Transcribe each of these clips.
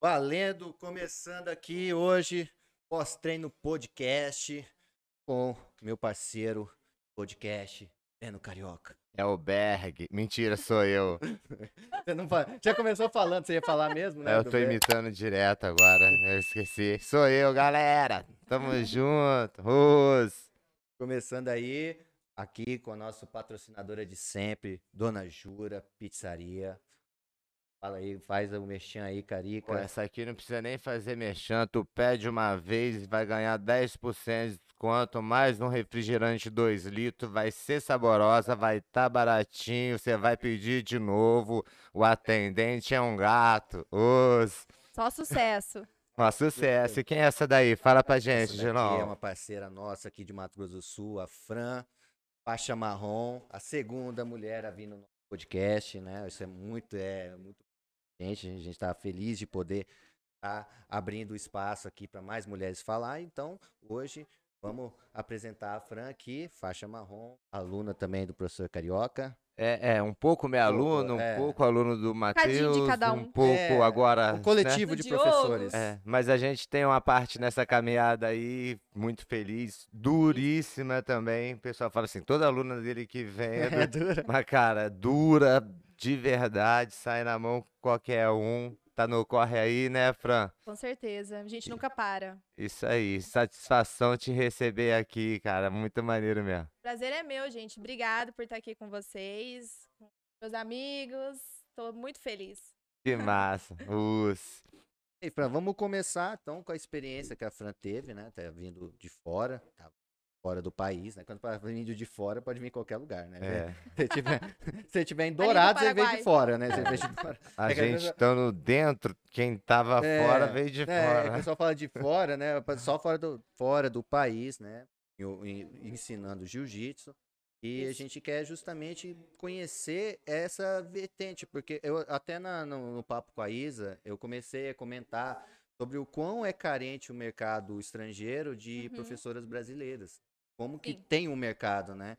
Valendo, começando aqui hoje, pós-treino podcast com meu parceiro podcast, Leno Carioca. É o Berg. Mentira, sou eu. Você não fa- Já começou falando, você ia falar mesmo, né? eu tô imitando direto agora. Eu esqueci. Sou eu, galera. Tamo junto. Rus. Começando aí, aqui com a nossa patrocinadora de sempre, Dona Jura Pizzaria. Fala aí, faz o mexão aí, Pô, Carica. essa aqui não precisa nem fazer merchan. Tu pede uma vez e vai ganhar 10% de desconto, mais um refrigerante 2 litros. Vai ser saborosa, vai tá baratinho. Você vai pedir de novo. O atendente é um gato. Os. Só sucesso. Ó, sucesso. E quem é essa daí? Fala pra gente, Gelão. é uma parceira nossa aqui de Mato Grosso do Sul, a Fran, faixa marrom, a segunda mulher a vir no nosso podcast, né? Isso é muito, é muito gente, a gente está feliz de poder estar abrindo espaço aqui para mais mulheres falar. Então, hoje vamos apresentar a Fran aqui, faixa marrom, aluna também do professor Carioca. É, é, um pouco meu aluno, um é. pouco aluno do Matheus, um um. pouco É, agora, Um né? coletivo Do de professores. É, mas a gente tem uma parte nessa caminhada aí muito feliz, duríssima também. O pessoal fala assim, toda aluna dele que vem é É du- dura. mas cara, dura de verdade, sai na mão qualquer um. Tá no corre aí, né, Fran? Com certeza. A gente nunca para. Isso aí, satisfação te receber aqui, cara, muito maneiro mesmo. Prazer é meu, gente. Obrigado por estar aqui com vocês, com meus amigos. Tô muito feliz. Que massa. Us. E Fran, vamos começar então com a experiência que a Fran teve, né? Tá vindo de fora, tá fora do país, né? Quando tá vindo de fora, pode vir em qualquer lugar, né? É. Se tiver, se tiver em do Dourados, você vem de Paraguai. fora, né? Você vem de fora. A É a gente pessoa- estando dentro, quem tava fora É, veio de É, fora. o né? pessoal fala de fora, né? Só fora do, fora do país, né? Ensinando jiu-jitsu. E a Isso. gente quer justamente conhecer essa vertente, porque eu até na- no, no papo com a Isa, eu comecei a comentar sobre o quão é carente o mercado estrangeiro de Uhum. professoras brasileiras. Como que Sim. tem um mercado, né?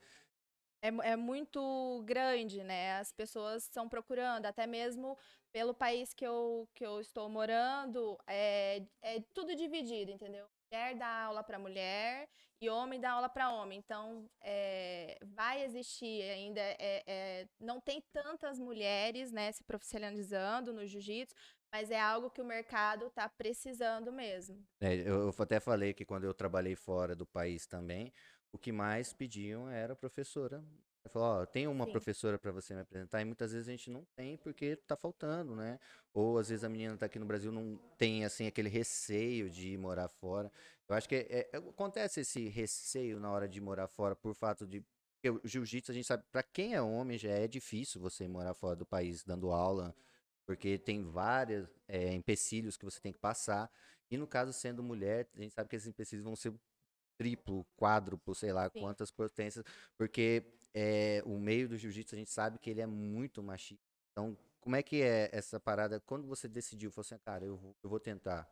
É, é muito grande, né? As pessoas estão procurando, até mesmo pelo país que eu, que eu estou morando, é, é tudo dividido, entendeu? Mulher dá aula para mulher e homem dá aula para homem. Então, é, vai existir ainda, é, é, não tem tantas mulheres, né, se profissionalizando no jiu-jitsu, mas é algo que o mercado está precisando mesmo. É, eu, até falei que quando eu trabalhei fora do país também, o que mais pediam era professora. Eu falou, ó, tem uma Sim. professora para você me apresentar, e muitas vezes a gente não tem porque tá faltando, né? Ou às vezes a menina tá aqui no Brasil não tem assim aquele receio de ir morar fora. Eu acho que é- é- acontece esse receio na hora de morar fora por fato de porque o jiu-jitsu a gente sabe, para quem é homem já é difícil você ir morar fora do país dando aula, porque tem vários empecilhos que você tem que passar. E no caso, sendo mulher, a gente sabe que esses empecilhos vão ser triplo, quádruplo, sei lá Sim. quantas potências, porque é, o meio do jiu-jitsu a gente sabe que ele é muito machista. Então, como é que é essa parada? Quando você decidiu, falou assim, "Ah, cara, eu vou, eu vou tentar.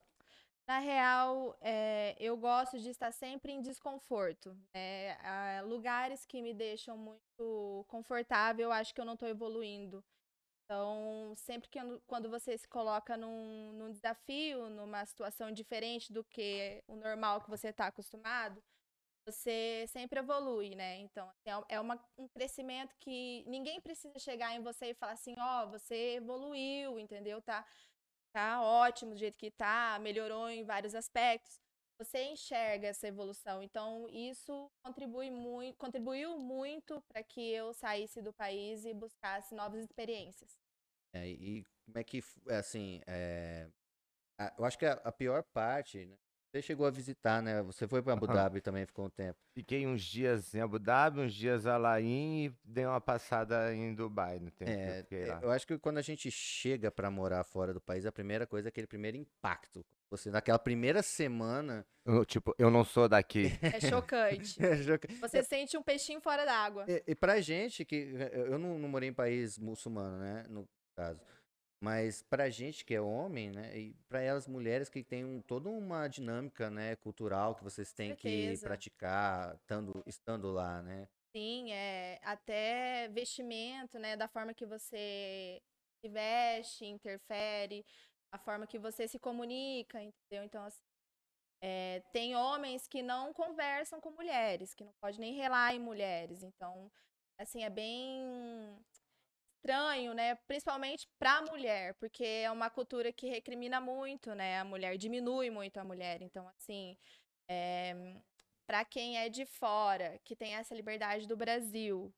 Na real, é, eu gosto de estar sempre em desconforto. né? Ah, lugares que me deixam muito confortável, eu acho que eu não estou evoluindo. Então, sempre que quando você se coloca num, num desafio, numa situação diferente do que o normal que você está acostumado, você sempre evolui, né? Então, é é uma- um crescimento que ninguém precisa chegar em você e falar assim, ó, você evoluiu, entendeu? Tá, tá ótimo do jeito que tá, melhorou em vários aspectos. Você enxerga essa evolução. Então, isso contribui muito, contribuiu muito para que eu saísse do país e buscasse novas experiências. É, e como é que, é, assim, é, a- eu acho que a, a pior parte, né? Você chegou a visitar, né? Você foi para Abu. Dhabi também, ficou um tempo. Fiquei uns dias em Abu Dhabi, uns dias em Alain e dei uma passada em Dubai no tempo que eu É, é, eu acho que quando a gente chega para morar fora do país, a primeira coisa é aquele primeiro impacto. Você, naquela primeira semana. Eu, tipo, eu não sou daqui. É chocante. Você sente um peixinho fora d'água. E, e pra gente que. Eu eu não, não morei em país muçulmano, né? No caso. Mas pra gente que é homem, né? E pra elas mulheres que tem um, toda uma dinâmica, né, cultural que vocês têm que praticar estando, estando lá, né? Sim, é, até vestimento, né? Da forma que você se veste, interfere. A forma que você se comunica, entendeu? Então, assim, é, tem homens que não conversam com mulheres, que não pode nem relar em mulheres. Então, assim, é bem estranho, né? Principalmente para a mulher, porque é uma cultura que recrimina muito, né? A mulher diminui muito a mulher. Então, assim, é, para quem é de fora, que tem essa liberdade do Brasil,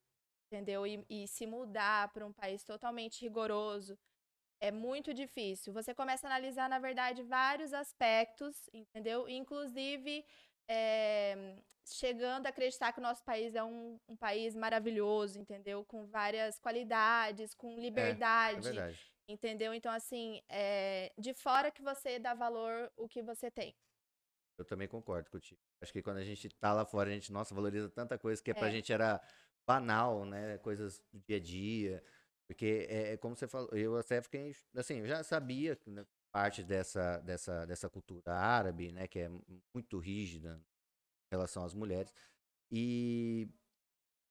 entendeu? E, e se mudar para um país totalmente rigoroso, é muito difícil. Você começa a analisar, na verdade, vários aspectos, entendeu? Inclusive, é, chegando a acreditar que o nosso país é um, um, país maravilhoso, entendeu? Com várias qualidades, com liberdade. É, é. Entendeu? Então, assim, é de fora que você dá valor o que você tem. Eu também concordo contigo. Acho que quando a gente tá lá fora, a gente, nossa, valoriza tanta coisa que é. pra gente era banal, né? Coisas do dia a dia. Porque é, é como você falou, eu até fiquei, assim, eu já sabia né, parte dessa, dessa, dessa cultura árabe, né, que é muito rígida em relação às mulheres. E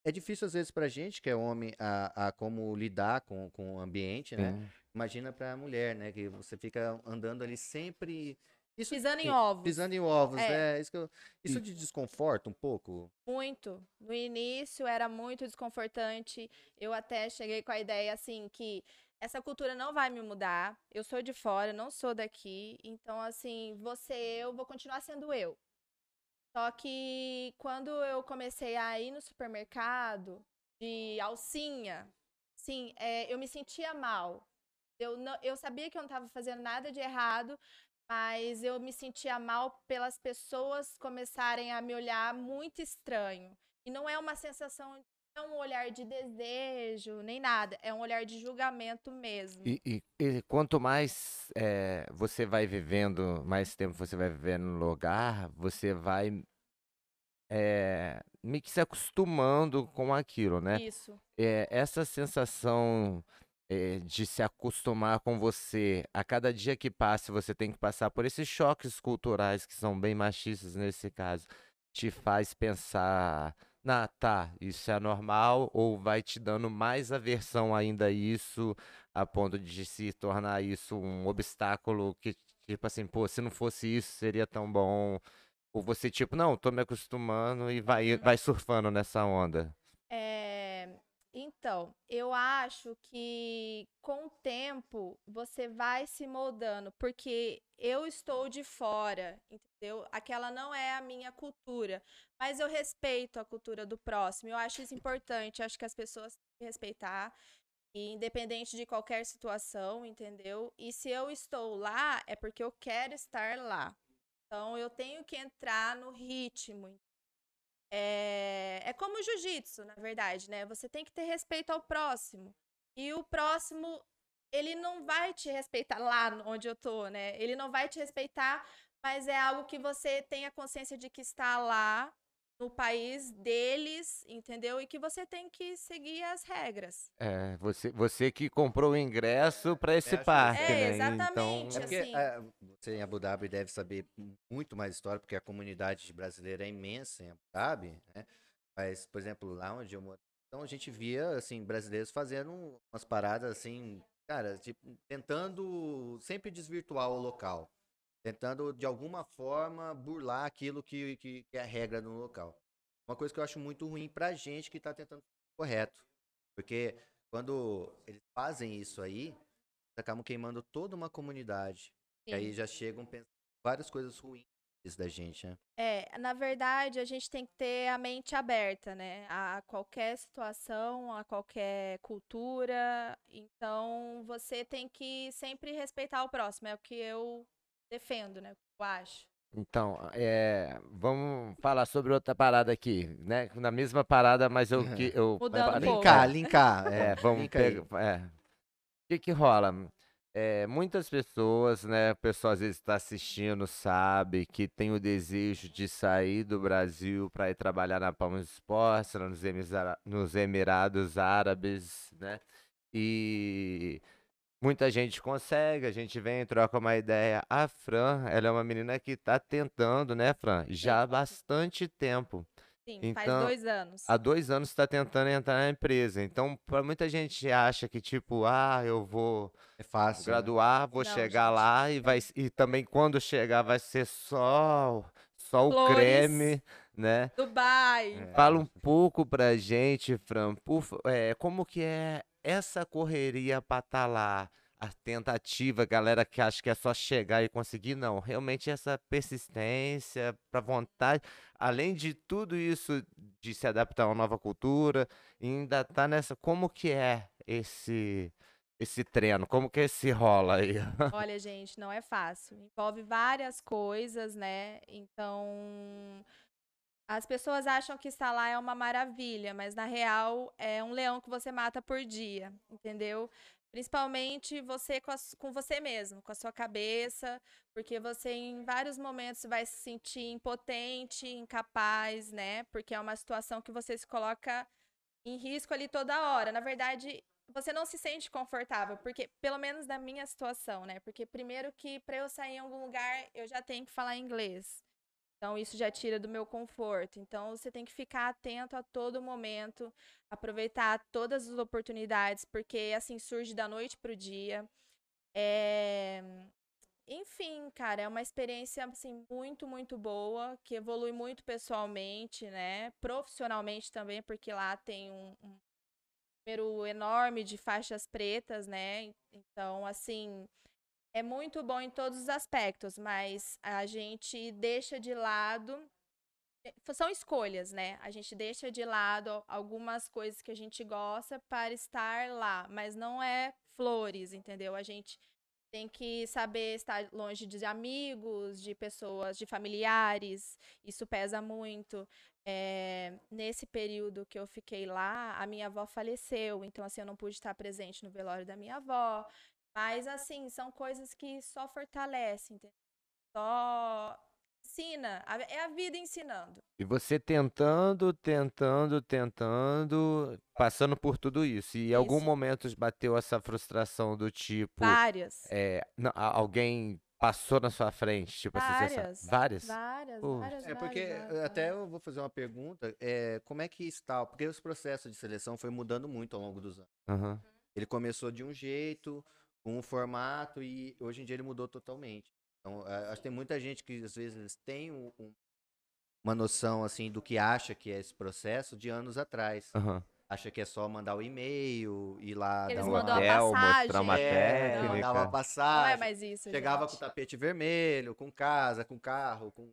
é difícil às vezes pra gente, que é homem, a, a como lidar com, com o ambiente, né? É. Imagina pra mulher, né, que você fica andando ali sempre isso, pisando em ovos. Pisando em ovos, é. é isso, eu, isso te desconforta um pouco? Muito. No início era muito desconfortante. Eu até cheguei com a ideia assim que essa cultura não vai me mudar. Eu sou de fora, não sou daqui. Então, assim, você eu vou continuar sendo eu. Só que quando eu comecei a ir no supermercado de alcinha, sim, é, eu me sentia mal. Eu, não, eu sabia que eu não estava fazendo nada de errado, mas eu me sentia mal pelas pessoas começarem a me olhar muito estranho. E não é uma sensação, não é um olhar de desejo, nem nada, é um olhar de julgamento mesmo. E, e, e quanto mais é, você vai vivendo, mais tempo você vai vivendo no lugar, você vai é, meio que se acostumando com aquilo, né? Isso. É, essa sensação é, de se acostumar com você. A cada dia que passa, você tem que passar por esses choques culturais que são bem machistas nesse caso. Te faz pensar, na tá, isso é normal, ou vai te dando mais aversão ainda a isso, a ponto de se tornar isso um obstáculo que, tipo assim, pô, se não fosse isso, seria tão bom. Ou você, tipo, não, tô me acostumando e vai, vai surfando nessa onda. É, então, eu acho que com o tempo você vai se moldando, porque eu estou de fora, entendeu? Aquela não é a minha cultura, mas eu respeito a cultura do próximo. Eu acho isso importante, acho que as pessoas têm que respeitar, independente de qualquer situação, entendeu? E se eu estou lá, é porque eu quero estar lá. Então, eu tenho que entrar no ritmo, é, é como o jiu-jitsu, na verdade, né? Você tem que ter respeito ao próximo. E o próximo, ele não vai te respeitar lá onde eu tô, né? Ele não vai te respeitar, mas é algo que você tenha consciência de que está lá no país deles, entendeu? E que você tem que seguir as regras. É, você, você que comprou o ingresso para esse é, parque, é, né? Exatamente. Então... É porque assim... é, você em Abu Dhabi deve saber muito mais história, porque a comunidade brasileira é imensa em Abu Dhabi, né? Mas, por exemplo, lá onde eu moro, então a gente via, assim, brasileiros fazendo umas paradas, assim, cara, tipo, tentando sempre desvirtuar o local tentando de alguma forma burlar aquilo que, que, que, é a regra no local. Uma coisa que eu acho muito ruim pra gente que está tentando correto. Porque quando eles fazem isso aí, acabam queimando toda uma comunidade. Sim. E aí já chegam pensando várias coisas ruins da gente, né? É, na verdade, a gente tem que ter a mente aberta, né? A qualquer situação, a qualquer cultura. Então, você tem que sempre respeitar o próximo. É o que eu defendo, né? Eu acho. Então, é, vamos falar sobre outra parada aqui, né? Na mesma parada, mas eu que eu Mudando linkar, linkar, é, vamos pegar, é. O que que rola? É, muitas pessoas, né? O pessoal às vezes está assistindo, sabe que tem o desejo de sair do Brasil para ir trabalhar na Palmas Sports, nos, nos Emirados Árabes, né? E Muita gente consegue, a gente vem, troca uma ideia. A Fran, ela é uma menina que está tentando, né, Fran? Já há bastante tempo. Sim, Então, faz dois anos. Há dois anos está tentando entrar na empresa. Então, para muita gente acha que, tipo, ah, eu vou É fácil. né? graduar, vou Não, chegar gente. lá e vai e também quando chegar vai ser só só o creme, né? Dubai. É. Fala um pouco pra gente, Fran, por é, como que é essa correria pra estar lá? A tentativa, galera que acha que é só chegar e conseguir, não. Realmente essa persistência, pra vontade, além de tudo isso de se adaptar a uma nova cultura, ainda tá nessa, como que é esse esse treino? Como que esse rola aí? Olha, gente, não é fácil. Envolve várias coisas, né? Então, as pessoas acham que estar lá é uma maravilha, mas na real é um leão que você mata por dia, entendeu? Principalmente você com, a com você mesmo, com a sua cabeça, porque você em vários momentos vai se sentir impotente, incapaz, né? Porque é uma situação que você se coloca em risco ali toda hora. Na verdade, você não se sente confortável, porque pelo menos na minha situação, né? Porque primeiro que para eu sair em algum lugar, eu já tenho que falar inglês. Então isso já tira do meu conforto. Então você tem que ficar atento a todo momento, aproveitar todas as oportunidades, porque assim surge da noite pro dia. É... Enfim, cara, é uma experiência assim muito, muito boa, que evolui muito pessoalmente, né? Profissionalmente também, porque lá tem um, um número enorme de faixas pretas, né? Então, assim, é muito bom em todos os aspectos, mas a gente deixa de lado. eh, São escolhas, né? A gente deixa de lado algumas coisas que a gente gosta para estar lá, mas não é flores, entendeu? A gente tem que saber estar longe de amigos, de pessoas, de familiares. Isso pesa muito. É, nesse período que eu fiquei lá, a minha avó faleceu, então assim eu não pude estar presente no velório da minha avó. Mas assim, são coisas que só fortalecem, entendeu? Só ensina, é a vida ensinando. E você tentando, tentando, tentando, passando por tudo isso. E em algum momento bateu essa frustração do tipo, Várias. é, não, alguém passou na sua frente, tipo assim, você sa- Várias. várias? Várias, Pô. várias, É porque várias, várias, até várias. eu vou fazer uma pergunta, é, como é que está? Porque os processos de seleção foi mudando muito ao longo dos anos. Aham. Ele começou de um jeito, com um formato e hoje em dia ele mudou totalmente. Então, acho que tem muita gente que às vezes tem um- um- uma noção assim do que acha que é esse processo de anos atrás. Aham. Acha que é só mandar o e-mail, ir lá Eles dar a hotel, mostrar passagem. uma é, técnica. mandar uma Não é passagem, mais isso, chegava gente. com o tapete vermelho, com casa, com carro, com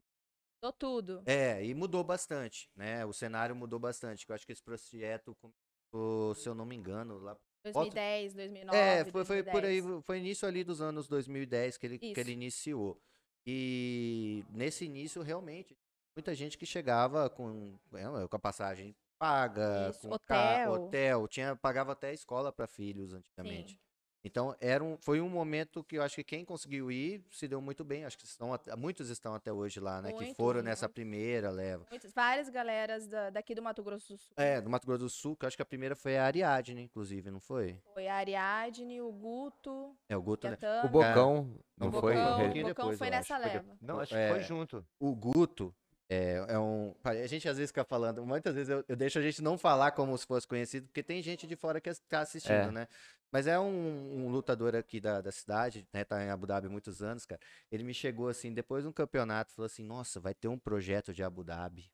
Mudou tudo. É, e mudou bastante, né? O cenário mudou bastante. Eu acho que esse projeto começou, se eu não me engano, lá. 2010, 2009, É, foi, foi por aí, 2010. foi início ali dos anos 2010 que ele, que ele iniciou. E nesse início, realmente, muita gente que chegava com, é, com a passagem paga, Isso, com ca- hotel. hotel, tinha, pagava até escola para filhos antigamente. Então, era um, foi um momento que eu acho que quem conseguiu ir se deu muito bem. Acho que estão, muitos estão até hoje lá, né? que Muitos, foram nessa primeira leva. Muitas, várias galeras da- daqui do Mato Grosso do Sul. É, do Mato Grosso do Sul, que eu acho que a primeira foi a Ariadne, inclusive, não foi? Foi a Ariadne, o Guto, É, o Guto, né? O Bocão, não o foi? Bocão, um o Bocão depois, foi nessa acho, porque- leva. Não, acho que É, foi junto. O Guto é, é um. A gente às vezes fica falando, muitas vezes eu, eu deixo a gente não falar como se fosse conhecido, porque tem gente de fora que está assistindo, É. né? Mas é um, um lutador aqui da, da cidade, né? Tá em Abu Dhabi há muitos anos, cara. Ele me chegou assim, depois de um campeonato, falou assim: Nossa, vai ter um projeto de Abu Dhabi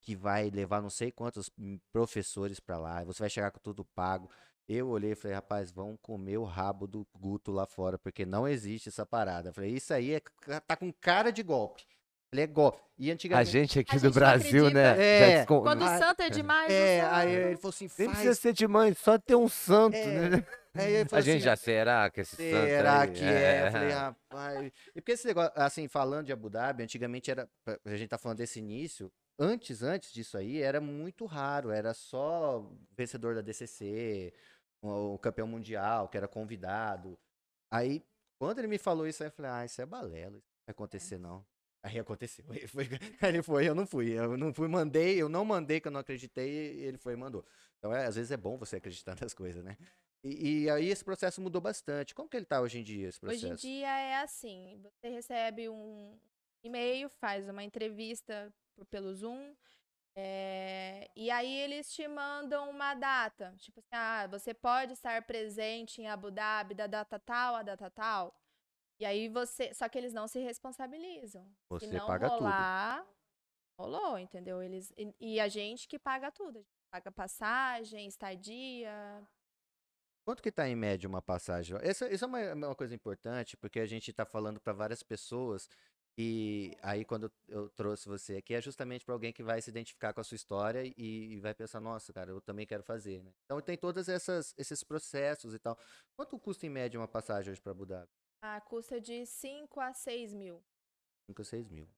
que vai levar não sei quantos professores pra lá, você vai chegar com tudo pago. Eu olhei e falei, rapaz, vão comer o rabo do Guto lá fora, porque não existe essa parada. Eu falei, isso aí é, tá com cara de golpe. Ele é golpe. E A antigamente. gente aqui A do gente Brasil, né? É, descon- Quando o Ah, santo é demais, É, aí ele falou assim, Nem precisa faz. ser de mãe, só ter um santo, É, né? Aí ele A falou gente assim, já será que esse santo Será que é? Eu falei, rapaz. E porque esse negócio, assim, falando de Abu Dhabi, antigamente era. A gente tá falando desse início. Antes, antes disso aí, era muito raro. Era só vencedor da DCC, o, o campeão mundial, que era convidado. Aí, quando ele me falou isso, aí eu falei, ah, isso é balela. Isso não vai acontecer, não. Aí aconteceu. Ele foi, ele foi, eu não fui. Eu não fui, mandei, eu não mandei que eu não acreditei, ele foi e mandou. Então, é, às vezes é bom você acreditar nas coisas, né? E, e aí esse processo mudou bastante. Como que ele tá hoje em dia, esse processo? Hoje em dia é assim, você recebe um e-mail, faz uma entrevista pelo Zoom, É, e aí eles te mandam uma data, tipo assim, ah, você pode estar presente em Abu Dhabi da data tal a data tal. E aí você, só que eles não se responsabilizam. Você Se não paga tudo. rolar, rolou, entendeu? Eles e, e a gente que paga tudo, a gente paga passagem, estadia. Quanto que tá em média uma passagem? Essa, isso é uma, uma coisa importante, porque a gente tá falando para várias pessoas e aí quando eu trouxe você aqui é justamente para alguém que vai se identificar com a sua história e, e vai pensar, nossa, cara, eu também quero fazer, né? Então tem todos essas, esses processos e tal. Quanto custa em média uma passagem hoje para Abu Dhabi? A custa de 5 a 6 mil. 5 ou 6 mil.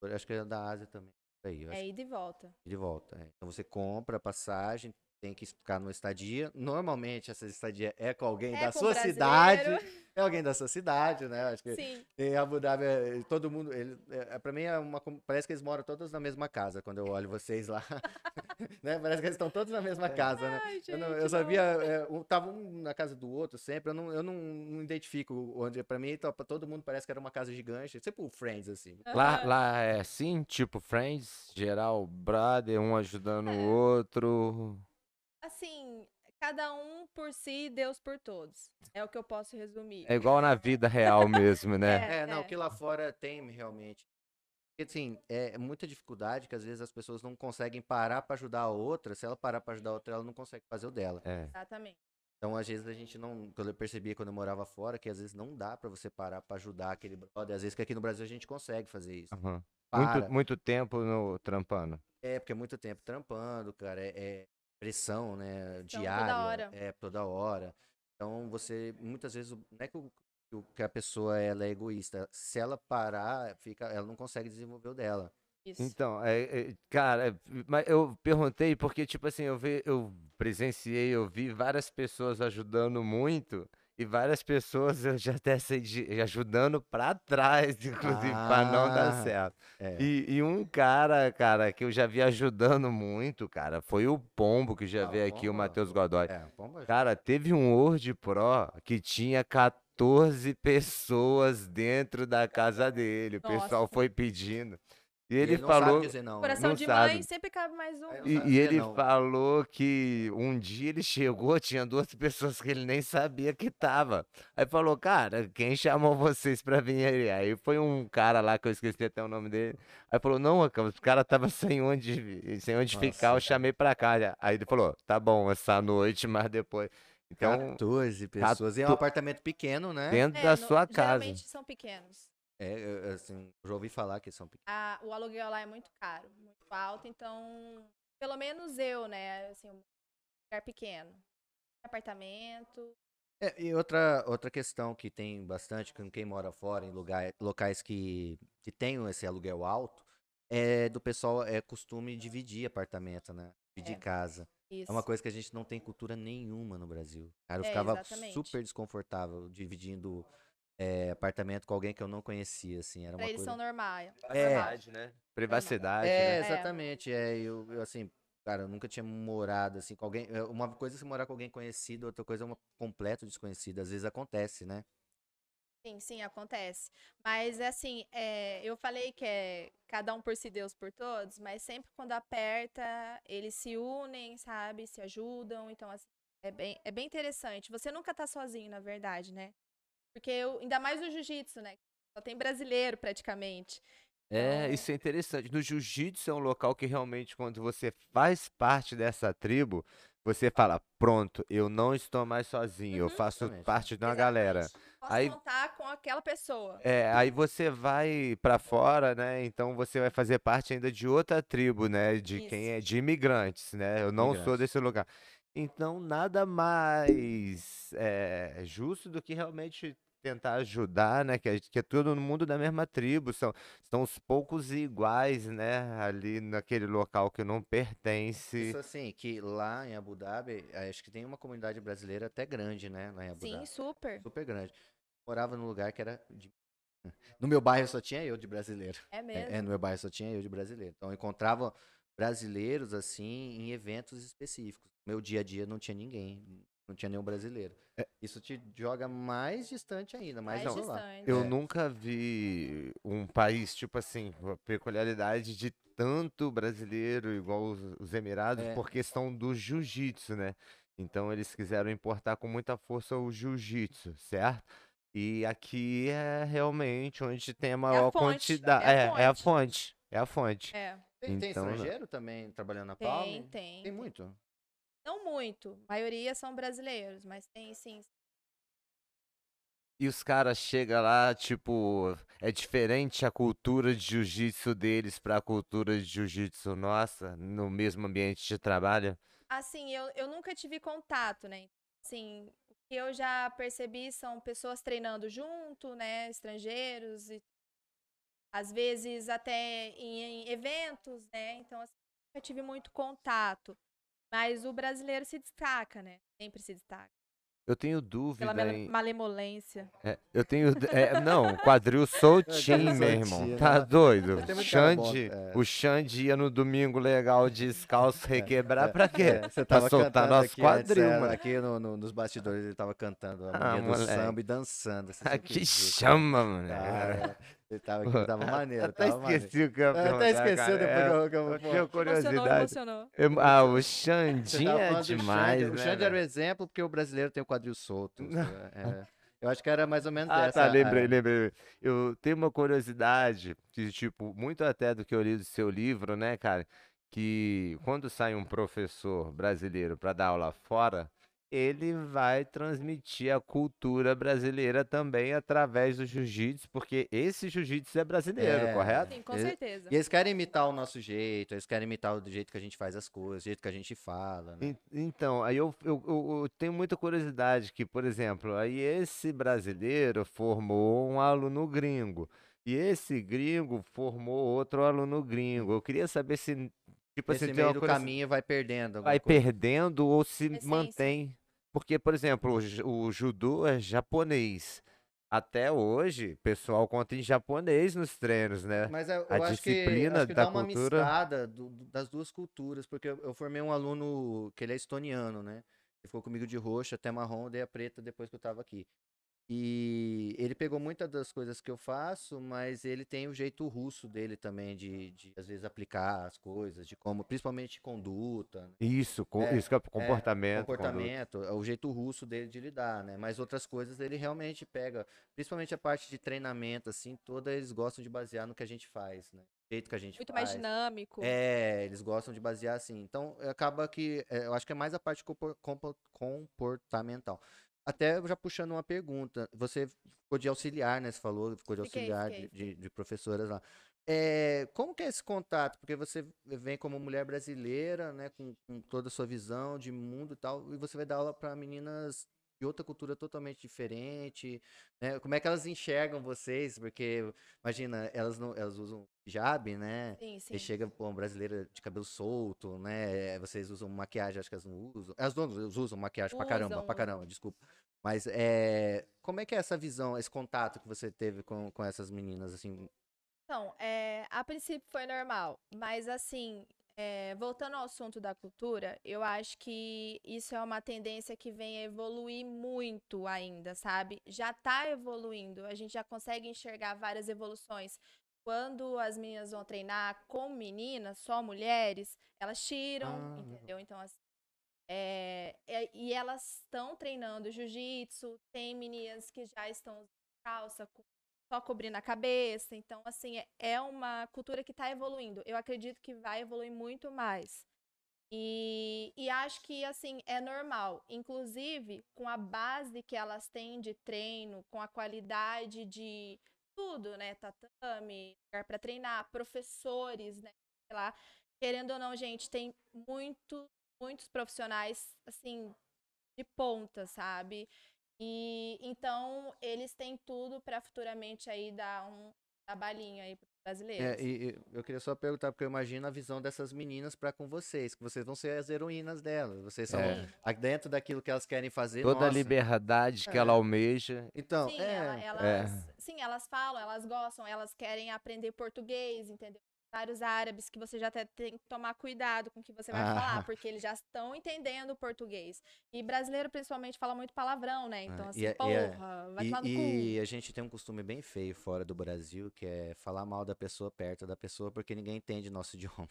Eu acho que é da Ásia também. Aí, É ida e volta. que de volta. é. Então você compra a passagem, tem que ficar numa estadia. Normalmente essa estadia é com alguém É da com sua brasileiro. cidade. É alguém da sua cidade, né? Acho que Sim. em Abu Dhabi, é, todo mundo. Ele, é, pra mim, é uma, parece que eles moram todos na mesma casa quando eu olho vocês lá. né? Parece que eles estão todos na mesma casa, né? Ai, Eu, não, gente, eu sabia, é, um, tava um na casa do outro sempre, eu não, eu não, não identifico onde. Pra mim, pra todo mundo parece que era uma casa gigante, tipo o Friends, assim. Lá, lá é assim, tipo Friends, geral, brother, um ajudando É. o outro. Assim, cada um por si, Deus por todos. É o que eu posso resumir. É igual na vida real mesmo, né? É, não, é. que lá fora tem realmente. Porque, assim, é muita dificuldade que às vezes as pessoas não conseguem parar pra ajudar a outra. Se ela parar pra ajudar a outra, ela não consegue fazer o dela. É. Exatamente. Então, às vezes a gente não. Quando eu percebia quando eu morava fora, que às vezes não dá pra você parar pra ajudar aquele brother. Às vezes que aqui no Brasil a gente consegue fazer isso. Para. Muito, muito tempo no trampando. É, porque é muito tempo trampando, cara. É, é pressão, né? Pressão toda diária. hora. É, toda hora. Então, você. Muitas vezes. o- Não é que, o- que o- que a pessoa ela é egoísta. Se ela parar, fica, ela não consegue desenvolver o dela. Isso. Então, é, é, cara, é, mas eu perguntei porque, tipo assim, eu, vi, eu presenciei, eu vi várias pessoas ajudando muito e várias pessoas eu já até sei de, ajudando pra trás, inclusive, pra não dar Ah, certo. É. E, e um cara, cara, que eu já vi ajudando muito, cara, foi o Pombo, que já Ah, veio aqui, o Pombo, Matheus Godoy. É, pomba- Cara, teve um Word Pro que tinha 14 pessoas dentro da casa dele. O pessoal Nossa. foi pedindo. E ele não sabe falou. dizer não? Coração não de sabe. mãe sempre cabe mais um. E, e ele não. falou que um dia ele chegou, tinha duas pessoas que ele nem sabia que tava. Aí falou, cara, quem chamou vocês pra vir aí? Aí foi um cara lá que eu esqueci até o nome dele. Aí falou, não, cara, os caras tava sem onde, sem onde ficar, eu Nossa. chamei pra cá. Aí ele falou, tá bom, essa noite, mas depois. Então, 14 pessoas. E é um Cato- apartamento pequeno, né? dentro É, da no- sua casa. Geralmente são pequenos. É, eu- assim, já ouvi falar que são pequenos. A- o aluguel lá é muito caro, muito alto, então, pelo menos eu, né, assim, um lugar pequeno. Apartamento. É, e outra, outra questão que tem bastante com quem mora fora, em lugar, locais que, que tenham esse aluguel alto, é do pessoal, é costume dividir apartamento, né? Dividir É. casa. Isso. É uma coisa que a gente não tem cultura nenhuma no Brasil. Cara, eu É, ficava exatamente. super desconfortável dividindo é, apartamento com alguém que eu não conhecia, assim. Era Pra uma eles coisa... são normais. É. né? Privacidade, É, né? exatamente. É, eu, eu, assim, cara, eu nunca tinha morado assim com alguém. é, Uma coisa é você morar com alguém conhecido, outra coisa é uma completo desconhecida. Às vezes acontece, né? Sim, sim, acontece. Mas, assim, é, eu falei que é cada um por si, Deus por todos, mas sempre quando aperta, eles se unem, sabe? Se ajudam. Então, assim, é bem, é bem interessante. Você nunca tá sozinho, na verdade, né? Porque eu, ainda mais no jiu-jitsu, né? Só tem brasileiro, praticamente. É, Então- isso é interessante. No jiu-jitsu é um local que realmente, quando você faz parte dessa tribo, você fala: pronto, eu não estou mais sozinho, eu Uhum. faço Exatamente. parte de uma galera. Exatamente. Posso Aí- contar com aquela pessoa. É, aí você vai pra fora, né? Então você vai fazer parte ainda de outra tribo, né? De quem Isso. é de imigrantes, né? Eu não sou Imigrantes. desse lugar. Então nada mais é, justo do que realmente tentar ajudar, né? Que, é- que é todo mundo da mesma tribo, são, são os poucos iguais, né? Ali naquele local que não pertence. Isso assim, que lá em Abu Dhabi, acho que tem uma comunidade brasileira até grande, né? Lá em Abu Sim, Dhabi. super. Super grande. Morava num lugar que era. de- No meu bairro só tinha eu de brasileiro. É É, mesmo. é, no meu bairro só tinha eu de brasileiro. Então eu encontrava brasileiros assim em eventos específicos. Meu dia a dia não tinha ninguém. não tinha nenhum brasileiro. Isso te joga mais distante ainda, mais mais distante. Eu É. nunca vi um país, tipo assim, uma peculiaridade de tanto brasileiro igual os, os Emirados É. por questão do jiu-jitsu, né? Então eles quiseram importar com muita força o jiu-jitsu, certo? E aqui é realmente onde tem a maior fonte, quantidade. é a É, é a fonte. fonte. É a fonte. É, Tem, tem Então, né? estrangeiro também trabalhando na tem, Palme? tem. Tem muito. Não muito. A maioria são brasileiros, mas tem sim. E os caras chegam lá, tipo, é diferente a cultura de jiu-jitsu deles pra cultura de jiu-jitsu nossa, no mesmo ambiente de trabalho? Assim, eu, eu nunca tive contato, né? Assim, o que eu já percebi são pessoas treinando junto, né? Estrangeiros e às vezes até em, em eventos, né? Então, assim, nunca tive muito contato. Mas o brasileiro se destaca, né? Sempre se destaca. Eu tenho Pela dúvida male- em. malemolência. é, eu tenho. é, não, quadril soltinho, meu irmão. Tá doido? Xande, é. o Xande ia no domingo legal descalço requebrar pra quê? É, você Pra soltar nosso aqui quadril, é, mano. Aqui no- no- nos bastidores ele tava cantando a Ah, do samba e dançando. Ah, que chama, mano. Cara, ele tava, aqui, tava maneiro, Até tava maneiro. esqueci o que eu ia Eu até perguntar, esqueceu cara. depois É, que eu, que eu, eu Emocionou, curiosidade. emocionou. Eu- Ah, o Xandinho é demais, Xande. O né, Xande era o velho? exemplo porque o brasileiro tem o quadril solto. é, eu acho que era mais ou menos Ah, essa. tá, lembrei, lembrei. Eu tenho uma curiosidade, que, tipo, muito até do que eu li do seu livro, né, cara? Que quando sai um professor brasileiro para dar aula fora, ele vai transmitir a cultura brasileira também através do jiu-jitsu, porque esse jiu-jitsu é brasileiro, É. correto? Sim, com certeza. E eles querem imitar o nosso jeito, eles querem imitar o jeito que a gente faz as coisas, o jeito que a gente fala, né? En- Então, aí eu, eu, eu- eu tenho muita curiosidade que, por exemplo, aí esse brasileiro formou um aluno gringo e esse gringo formou outro aluno gringo. Eu queria saber se, tipo Esse assim, meio do curiosi- caminho vai perdendo. vai coisa. perdendo ou se Essência. mantém. Porque, por exemplo, o, ju- o judô é japonês. Até hoje, o pessoal conta em japonês nos treinos, né? Mas eu, A eu acho que, disciplina acho que da dá uma cultura- misturada do- das duas culturas, porque eu, eu formei um aluno que ele é estoniano, né? Ele ficou comigo de roxo até marrom, dei a preta depois que eu tava aqui. E ele pegou muitas das coisas que eu faço, mas ele tem o jeito russo dele também, de, de às vezes aplicar as coisas, de como, principalmente conduta, né? Isso, co- É, isso que é comportamento. conduta. comportamento, é o jeito russo dele de lidar, né? Mas outras coisas ele realmente pega, principalmente a parte de treinamento, assim, toda eles gostam de basear no que a gente faz, né? O jeito que a gente Muito faz. mais dinâmico. É, eles gostam de basear assim. Então, acaba que, é, eu acho que é mais a parte compor- compo- comportamental. Até já puxando uma pergunta, você ficou de auxiliar, né? Você falou, ficou de Fiquei, auxiliar fiquei, de, de- de professoras lá. É, como que é esse contato? Porque você vem como mulher brasileira, né, com, com toda a sua visão de mundo e tal, e você vai dar aula para meninas de outra cultura totalmente diferente, né? Como é que elas enxergam vocês? Porque imagina, elas não, elas usam hijab, né? Sim, sim. E chega, pô, uma brasileira de cabelo solto, né? Vocês usam maquiagem, acho que elas não usam. As donas usam maquiagem pra caramba, Usam, pra usam. caramba, desculpa. Mas é, como é que é essa visão, esse contato que você teve com, com essas meninas, assim? Então, é, a princípio foi normal, mas assim, é, voltando ao assunto da cultura, eu acho que isso é uma tendência que vem a evoluir muito ainda, sabe? Já tá evoluindo, a gente já consegue enxergar várias evoluções. Quando as meninas vão treinar com meninas, só mulheres, elas tiram, Ah, entendeu? Então, assim, é, e elas estão treinando jiu-jitsu, tem meninas que já estão usando calça só cobrindo a cabeça. Então, assim, é, é uma cultura que está evoluindo. Eu acredito que vai evoluir muito mais. E, e acho que, assim, é normal. Inclusive, com a base que elas têm de treino, com a qualidade de tudo, né? Tatame, lugar para treinar, professores, né? Sei lá. Querendo ou não, gente, tem muito, muitos profissionais, assim, de ponta, sabe? E então eles têm tudo para futuramente aí dar um trabalhinho aí para brasileiros. É, e, e eu queria só perguntar, porque eu imagino a visão dessas meninas pra com vocês, que vocês vão ser as heroínas delas. Vocês são É. a- dentro daquilo que elas querem fazer. Toda a nossa. liberdade que É. ela almeja. Então, sim, é, ela- elas, sim, elas falam, elas gostam, elas querem aprender português, entendeu? Vários árabes que você já até tem que tomar cuidado com o que você vai Ah. falar, porque eles já estão entendendo o português. E brasileiro, principalmente, fala muito palavrão, né? Então, Ah, assim, e é- e é- porra, vai E, tomar no cu. e a gente tem um costume bem feio fora do Brasil, que é falar mal da pessoa perto da pessoa, porque ninguém entende nosso idioma.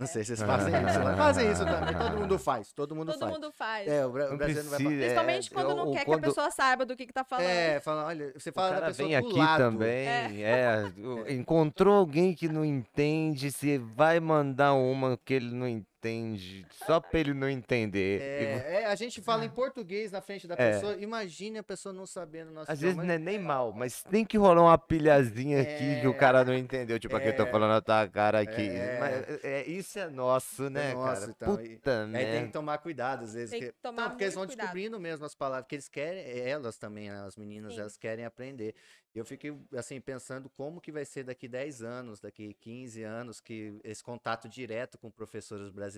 Não sei se vocês fazem isso. Mas fazem isso também. Todo mundo faz. Todo mundo Todo faz. mundo faz. É, o, bra- o Não brasileiro não vai falar. precisa, é, Principalmente quando não quer quando- que a pessoa saiba do que, que tá falando. É, fala, olha, você O fala da cara pessoa vem do aqui lado. também, é. o- encontrou alguém que não entende, você vai mandar uma que ele não entende, só pra ele não entender. É, é, a gente fala em português na frente da É. pessoa. Imagine a pessoa não sabendo nosso Às vezes idioma. não é nem mal, mas tem que rolar uma pilhazinha aqui que o É. cara não entendeu. Tipo, aqui eu tô É. falando na tua cara aqui. É. Mas, é, isso é nosso, né, nosso, cara? então, e- Puta Aí tem que tomar cuidado às vezes. Tem que- tomar Não, porque eles vão cuidado. descobrindo mesmo as palavras que eles querem, elas também, né, as meninas, Sim. elas querem aprender. E eu fiquei, assim, pensando como que vai ser daqui 10 anos, daqui 15 anos, que esse contato direto com professores brasileiros,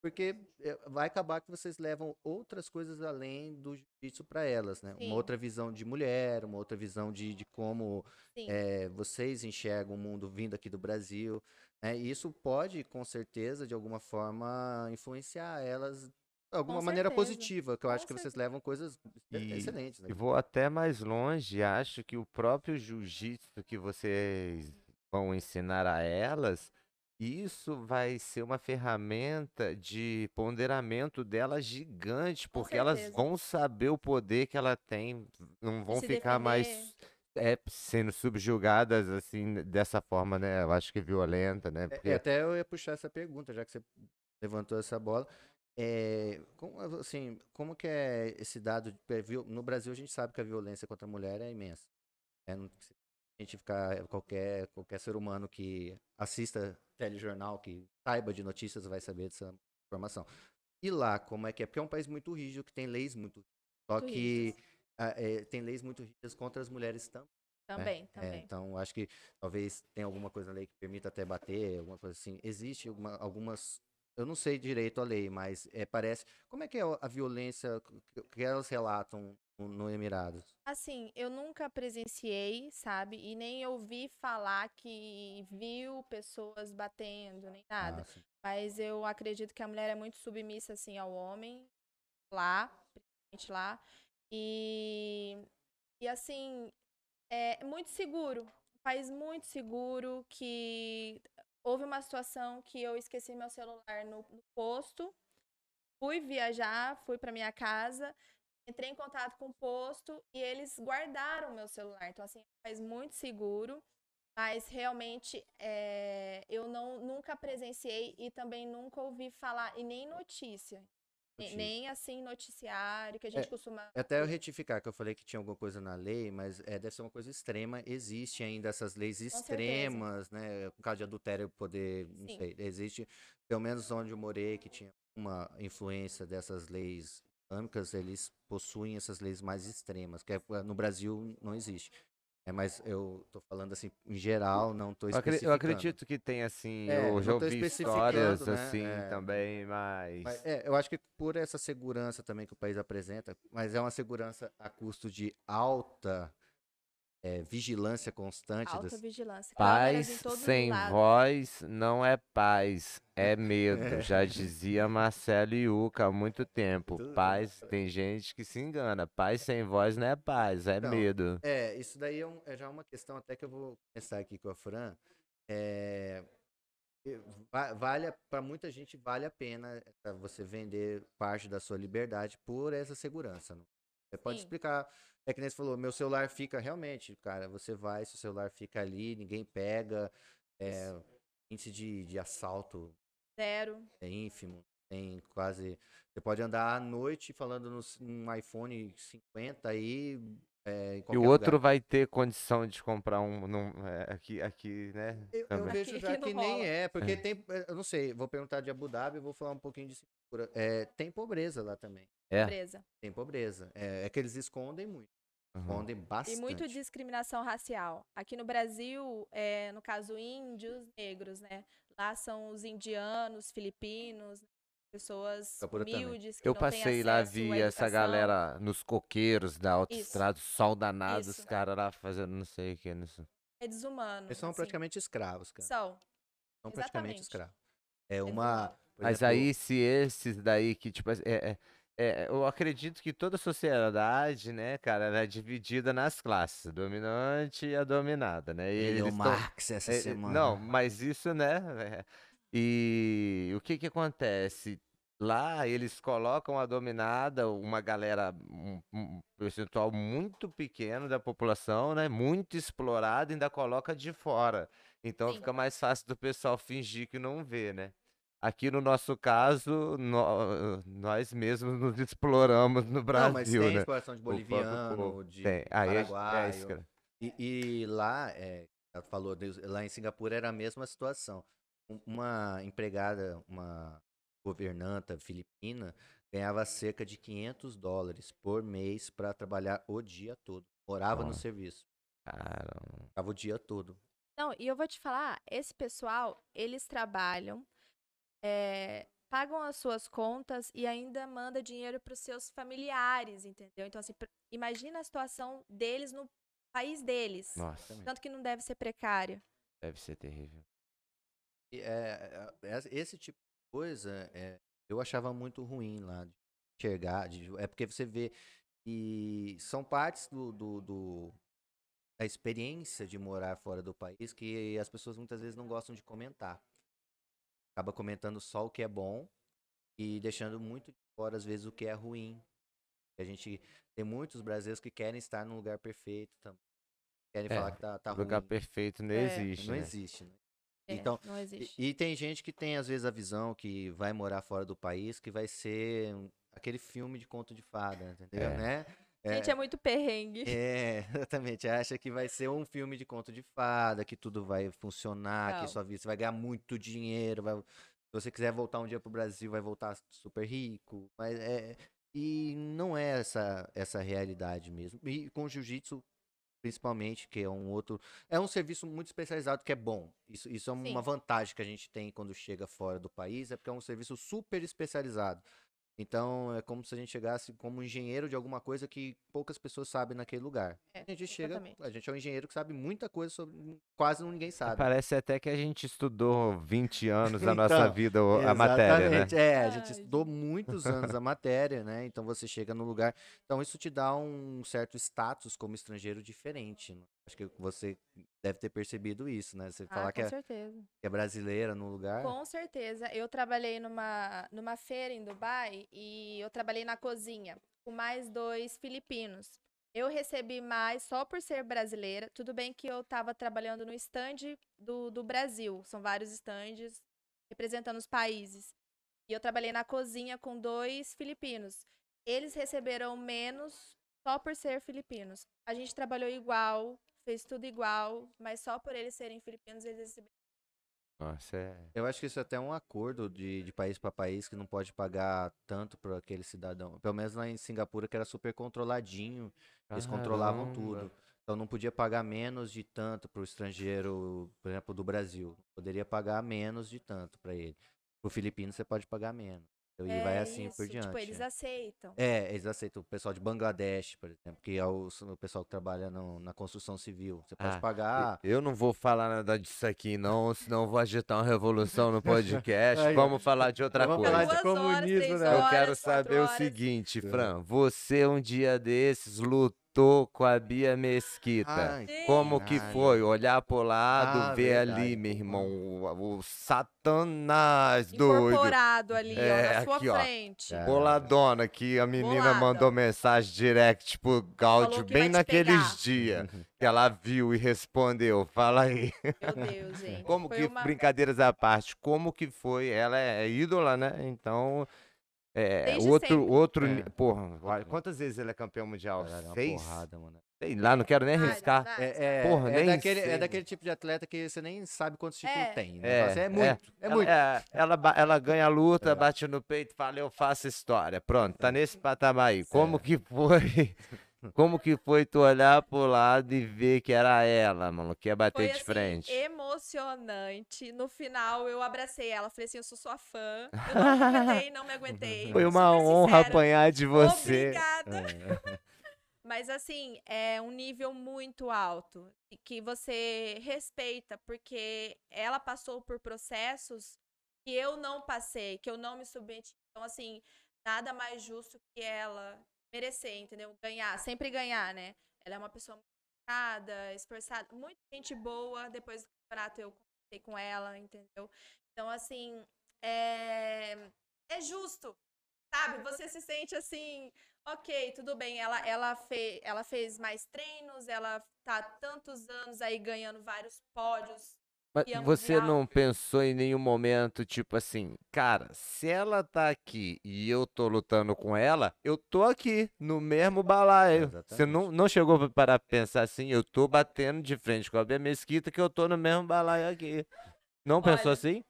porque eh, vai acabar que vocês levam outras coisas além do jiu-jitsu para elas, né? Sim. Uma outra visão de mulher, uma outra visão de, de como eh, vocês enxergam o mundo vindo aqui do Brasil. Né? E isso pode, com certeza, de alguma forma, influenciar elas de alguma maneira certeza. positiva, que eu Com acho que vocês levam coisas E- excelentes. Né? E vou até mais longe, acho que o próprio jiu-jitsu que vocês vão ensinar a elas, isso vai ser uma ferramenta de ponderamento delas gigante, porque elas certeza. vão saber o poder que ela tem, não vão se ficar mais defender. é, sendo subjugadas assim dessa forma, né? Eu acho que violenta, né? É, Porque é, até eu ia puxar essa pergunta, já que você levantou essa bola. É, como, assim, como que é esse dado? de- é, No Brasil, a gente sabe que a violência contra a mulher é imensa. É, não- se a gente ficar, qualquer, qualquer ser humano que assista telejornal, que saiba de notícias, vai saber dessa informação. E lá, como é que é? Porque é um país muito rígido, que tem leis muito Só Muito que ah, é, tem leis muito rígidas contra as mulheres também. Também, É, também. então, acho que talvez tenha alguma coisa na lei que permita até bater, alguma coisa assim. Existe alguma- algumas. Eu não sei direito a lei, mas é, parece. Como é que é a violência que- que elas relatam no, Emirados? Assim, eu nunca presenciei, sabe? E nem ouvi falar que viu pessoas batendo, nem nada. Ah. Mas eu acredito que a mulher é muito submissa, assim, ao homem, lá, principalmente lá. E, e assim, é muito seguro. Um país muito seguro, que houve uma situação que eu esqueci meu celular no, no posto, fui viajar, fui para minha casa, entrei em contato com o posto e eles guardaram meu celular. Então, assim, é um país muito seguro. Mas realmente é, eu não, nunca presenciei e também nunca ouvi falar, e nem notícia. Notícia. Nem assim noticiário que a gente costuma. Até eu retificar que eu falei que tinha alguma coisa na lei, mas é, deve ser uma coisa extrema. Existe ainda essas leis extremas, né? No caso de adultério, poder, não Sim. sei. Existe, pelo menos onde eu morei, que tinha uma influência dessas leis islâmicas, eles possuem essas leis mais extremas, que é- no Brasil não existe. É, mas eu tô falando assim, em geral, não tô especificando. eu acredito que tem assim, É, eu já ouvi histórias né, assim é. também, mas Mas, é, eu acho que por essa segurança também que o país apresenta, mas é uma segurança a custo de alta é, vigilância constante. Alta das- vigilância. paz sem voz não é paz, é medo. Já dizia Marcelo Iuca há muito tempo. Paz, tem gente que se engana. Paz sem voz não é paz, é Não, medo. É, isso daí é, um- é já uma questão até que eu vou começar aqui com a Fran. É, e- va- vale para muita gente vale a pena eh, você vender parte da sua liberdade por essa segurança. não? Você pode Sim. explicar. É que nem você falou, meu celular fica realmente, cara. Você vai, seu celular fica ali, ninguém pega. É, índice de, de assalto Zero. é ínfimo. Tem quase. Você pode andar à noite falando no, num iPhone 50 aí. É, E o outro lugar. vai ter condição de comprar um num- é, aqui, aqui, né? Eu, eu vejo já que nem rola. é, porque tem. Eu não sei, vou perguntar de Abu Dhabi, vou falar um pouquinho de. É, tem pobreza lá também. É. Presa. Tem pobreza. É, é que eles escondem muito. Uhum. Escondem bastante. E muito discriminação racial. Aqui no Brasil, é, no caso índios, negros, né? Lá são os indianos, filipinos, pessoas também. humildes que Eu não têm passei lá, vi essa galera nos coqueiros da autoestrada, sol danado, os caras lá fazendo não sei o que. Não sei. É desumano. Eles são assim. praticamente escravos, cara. São. são praticamente Exatamente. escravos. É uma. Mas exemplo, aí, se esses daí que, tipo, é, é- é, eu acredito que toda sociedade, né, cara, ela é dividida nas classes, dominante e a dominada, né? E eles tão- Marx essa é, é, semana. Não, mas isso, né? é, E o que que acontece? Lá eles colocam a dominada, uma galera, um, um percentual muito pequeno da população, né? Muito explorado, ainda coloca de fora. Então Sim. fica mais fácil do pessoal fingir que não vê, né? Aqui no nosso caso, nó- nós mesmos nos exploramos no Não, Brasil, mas tem né? exploração de boliviano, povo. de Tem. Aí é- é E, e lá, é, falou, lá em Singapura era a mesma situação. Um- Uma empregada, uma governanta filipina, ganhava cerca de 500 dólares por mês para trabalhar o dia todo. Morava no Nossa. serviço, Caramba. ficava o dia todo. Não, e eu vou te falar, esse pessoal, eles trabalham, é, pagam as suas contas e ainda manda dinheiro para os seus familiares, entendeu? Então, assim, imagina a situação deles no país deles. Nossa, Tanto que não deve ser precária. deve ser terrível. E, é, é, é, esse tipo de coisa é, eu achava muito ruim lá de enxergar. de- é porque você vê que são partes do, do- do- da experiência de morar fora do país que as pessoas muitas vezes não gostam de comentar. Acaba comentando só o que é bom e deixando muito de fora, às vezes, o que é ruim. A gente tem muitos brasileiros que querem estar num lugar perfeito também. Querem É, falar que tá, tá O lugar ruim. perfeito não É, existe, Não né? existe, né? É, Então, não E, existe. e tem gente que tem, às vezes, a visão que vai morar fora do país, que vai ser aquele filme de conto de fada, entendeu? É. Gente, é muito perrengue. É, exatamente. Acha que vai ser um filme de conto de fada, que tudo vai funcionar, Não. que sua vida você vai ganhar muito dinheiro, vai- se você quiser voltar um dia pro Brasil, vai voltar super rico. Mas é, e não é essa essa realidade mesmo. E com jiu-jitsu principalmente, que é um outro, é um serviço muito especializado que é bom. Isso, isso é uma Sim. vantagem que a gente tem quando chega fora do país, é porque é um serviço super especializado. Então, é como se a gente chegasse como engenheiro de alguma coisa que poucas pessoas sabem naquele lugar. É, A gente chega, exatamente. a gente é um engenheiro que sabe muita coisa sobre quase ninguém sabe. Parece até que a gente estudou 20 anos da Então, nossa vida a matéria, né? É, a gente estudou muitos anos a matéria, né? Então você chega no lugar. Então isso te dá um certo status como estrangeiro diferente. né? Acho que você deve ter percebido isso, né? Você Ah, falar que é, que é brasileira no lugar. Com certeza. Eu trabalhei numa, numa feira em Dubai e eu trabalhei na cozinha com mais dois filipinos. Eu recebi mais só por ser brasileira. Tudo bem que eu estava trabalhando no stand do, do Brasil. São vários stands representando os países. E eu trabalhei na cozinha com dois filipinos. Eles receberam menos só por ser filipinos. A gente trabalhou igual, fez tudo igual, mas só por eles serem filipinos, eles receberam. Nossa, é... Eu acho que isso é até um acordo de, de país para país que não pode pagar tanto para aquele cidadão. Pelo menos lá em Singapura, que era super controladinho. Eles controlavam Caramba. tudo. Então não podia pagar menos de tanto para o estrangeiro, por exemplo, do Brasil. Poderia pagar menos de tanto para ele. Para o filipino você pode pagar menos. E vai É assim por isso, diante. Tipo, eles é. aceitam. É, eles aceitam o pessoal de Bangladesh, por exemplo, que é o, o pessoal que trabalha no- na construção civil. Você pode Ah, pagar. Eu não vou falar nada disso aqui, não, senão eu vou agitar uma revolução no podcast. Aí, Vamos falar de outra vamos coisa. falar de horas, comunismo, três né? Eu horas, quero saber o horas. seguinte, É. Fran. Você um dia desses lutou com a Bia Mesquita. Ai, Como que foi? Olhar pro lado, Ah, ver verdade, ali, meu irmão, o, o satanás doido. Incorporado ali, ó, É, na sua aqui, ó. frente. É. Boladona, que a menina Bolada. mandou mensagem direct pro Gáudio Falou que bem vai te naqueles dias que ela viu e respondeu. Fala aí. Meu Deus, gente. Como Foi que, uma- brincadeiras à parte, como que foi? Ela é ídola, né? Então, é, Desde outro, sempre. outro, É. porra, vai- quantas vezes ele é campeão mundial? Caralho, é uma Seis? porrada, mano. Sei lá, não quero nem arriscar. É, é, Porra, é nem daquele, é daquele tipo de atleta que você nem sabe quantos títulos É. tem. É, É, é é. muito. É, ela, muito. é, ela, ba- ela ganha a luta, É. bate no peito, fala, eu faço história. Pronto, tá nesse patamar aí. Como que foi? Como que foi tu olhar pro lado e ver que era ela, mano, que ia bater Foi de assim, frente? emocionante. No final, eu abracei ela. Falei assim: eu sou sua fã. Eu não me aguentei, não me aguentei. Foi uma honra sincera. apanhar de você. Obrigada. É. Mas assim, é um nível muito alto e que você respeita, porque ela passou por processos que eu não passei, que eu não me submeti. Então, assim, nada mais justo que ela merecer, entendeu? Ganhar, sempre ganhar, né? Ela é uma pessoa muito educada, esforçada, muito gente boa. Depois do campeonato eu conversei com ela, entendeu? Então, assim, é, é justo, sabe? Você se sente assim, ok, tudo bem. Ela, ela, fe, ela fez mais treinos, ela tá tantos anos aí ganhando vários pódios. Mas campeã você não pensou em nenhum momento, tipo assim, cara, se ela tá aqui e eu tô lutando com ela, eu tô aqui no mesmo balaio. Você não, não chegou pra pensar assim, eu tô batendo de frente com a Bia Mesquita que eu tô no mesmo balaio aqui. Não pensou Olha, assim?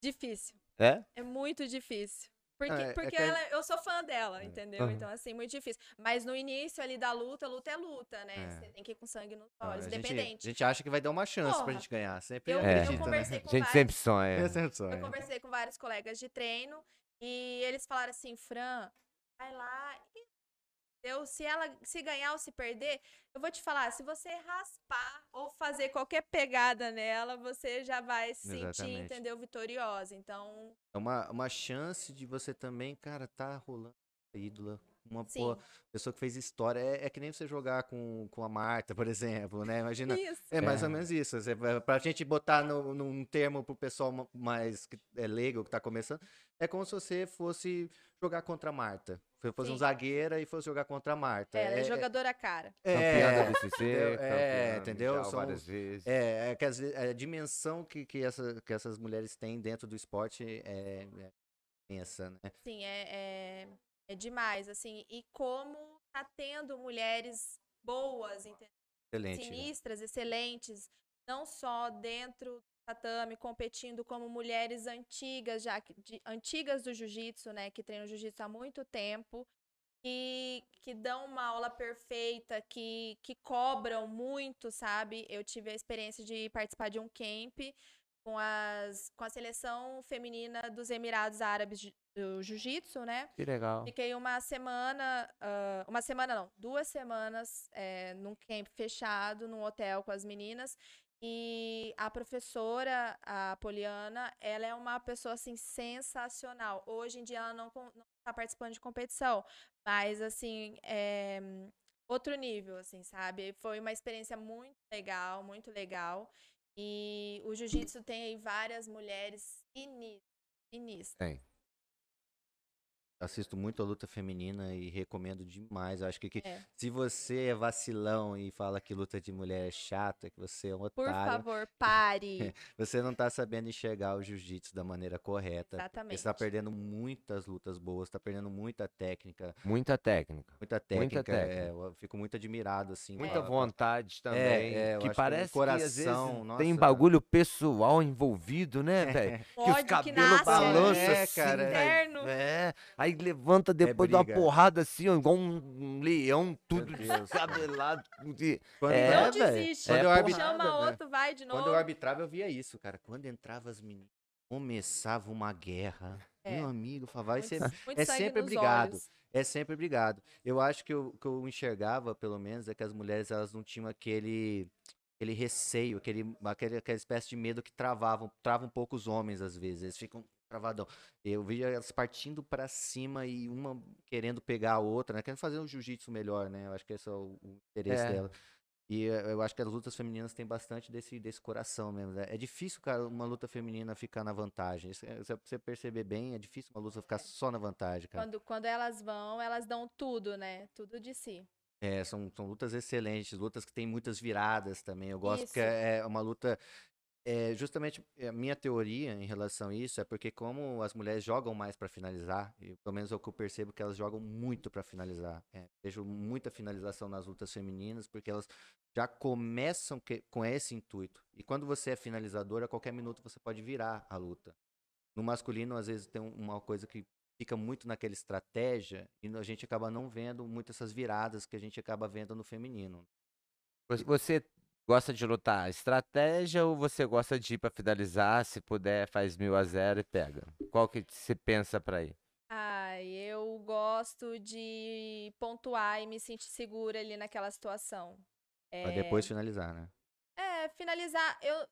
Difícil. É? É muito difícil. Porque, é porque que a- ela, eu sou fã dela, entendeu? Aham. Então, assim, muito difícil. Mas no início ali da luta, luta é luta, né? É. Você tem que ir com sangue nos olhos, independente. a gente acha que vai dar uma chance pra Porra, gente ganhar. Sempre eu, É. acredita, eu né? conversei com A gente vários, sempre sonha. É sempre sonho. eu conversei com vários colegas de treino e eles falaram assim, Fran, vai lá e eu, se ela se ganhar ou se perder, eu vou te falar, se você raspar ou fazer qualquer pegada nela, você já vai se sentir, Exatamente. entendeu, vitoriosa. Então, É uma, uma chance de você também, cara, tá rolando a ídola. Uma pô, pessoa que fez história. É, é que nem você jogar com, com a Marta, por exemplo, né? Imagina. Isso. É mais ou É. menos isso. Pra gente botar no, num termo pro pessoal ma- mais que é leigo, que tá começando, é como se você fosse jogar contra a Marta. Fosse um Sim. zagueira e fosse jogar contra a Marta. Ela é, jogadora cara. Campeã da é, BCC? É, campeã entendeu? mundial São- várias vezes. é, é que às vezes a dimensão que, que, essa, que essas mulheres têm dentro do esporte é, é imensa, né? Sim, é, é, é demais, assim. E como tá tendo mulheres boas, entendeu? Excelente. né? sinistras, excelentes, não só dentro tatame, competindo como mulheres antigas, já que- de- antigas do jiu-jitsu, né, que treinam jiu-jitsu há muito tempo, e que dão uma aula perfeita, que, que cobram muito, sabe? Eu tive a experiência de participar de um camp com, as, com a seleção feminina dos Emirados Árabes de- do Jiu-Jitsu, né? Que legal. Fiquei uma semana, ah, uma semana não, duas semanas eh, num camp fechado, num hotel com as meninas. E a professora, a Poliana, ela é uma pessoa assim sensacional. Hoje em dia ela não está participando de competição, mas assim, é outro nível, assim, sabe? Foi uma experiência muito legal, muito legal. E o jiu-jitsu tem aí várias mulheres sinistras. Tem. Assisto muito a luta feminina e recomendo demais. Acho que, que É. se você é vacilão e fala que luta de mulher é chata, que você é um Por otário, favor, pare. você não tá sabendo enxergar o jiu-jitsu da maneira correta. Exatamente. você tá perdendo muitas lutas boas, tá perdendo muita técnica. Muita técnica. Muita técnica. técnica. é, eu fico muito admirado, assim. Muita vontade também. é, eu que acho que o parece que às vezes coração, tem nossa. bagulho pessoal envolvido, né, velho? Que os cabelos balançam É, assim, cara, é. Interno. É, aí levanta depois de uma porrada assim, ó, igual um, um leão, tudo descabelado. de- Quando, É, não velho. desiste. Quando eu porrada, Chama velho. outro, vai de novo. Quando eu arbitrava, eu via isso, cara. Quando entrava as meninas, começava uma guerra. É. Meu amigo, falava, vai Muito- ser muito é sempre obrigado. olhos. É sempre obrigado. Eu acho que o que eu enxergava, pelo menos, é que as mulheres elas não tinham aquele aquele receio, aquele, aquele aquela espécie de medo que travavam, trava um pouco os homens às vezes. Eles ficam travadão. Eu via elas partindo pra cima e uma querendo pegar a outra, né? Querendo fazer um jiu-jitsu melhor, né? Eu acho que esse é o, o interesse É. dela. E eu acho que as lutas femininas têm bastante desse, desse coração mesmo. né? É difícil, cara, uma luta feminina ficar na vantagem. Isso é- Se você perceber bem, é difícil uma luta ficar só na vantagem, cara. Quando, quando elas vão, elas dão tudo, né? Tudo de si. É, são, são lutas excelentes, lutas que tem muitas viradas também. Eu gosto porque Isso. é uma luta. É, justamente a minha teoria em relação a isso é porque como as mulheres jogam mais pra finalizar, e pelo menos é o que eu percebo que elas jogam muito pra finalizar. É, vejo muita finalização nas lutas femininas porque elas já começam que- com esse intuito. E quando você é finalizador, a qualquer minuto você pode virar a luta. No masculino, às vezes tem um- uma coisa que fica muito naquela estratégia e a gente acaba não vendo muito essas viradas que a gente acaba vendo no feminino. Você gosta de lutar estratégia ou você gosta de ir pra finalizar? Se puder, faz mil a zero e pega. Qual que você pensa pra ir? Ai, eu gosto de pontuar e me sentir segura ali naquela situação. Pra depois finalizar, né? É, finalizar. Eu,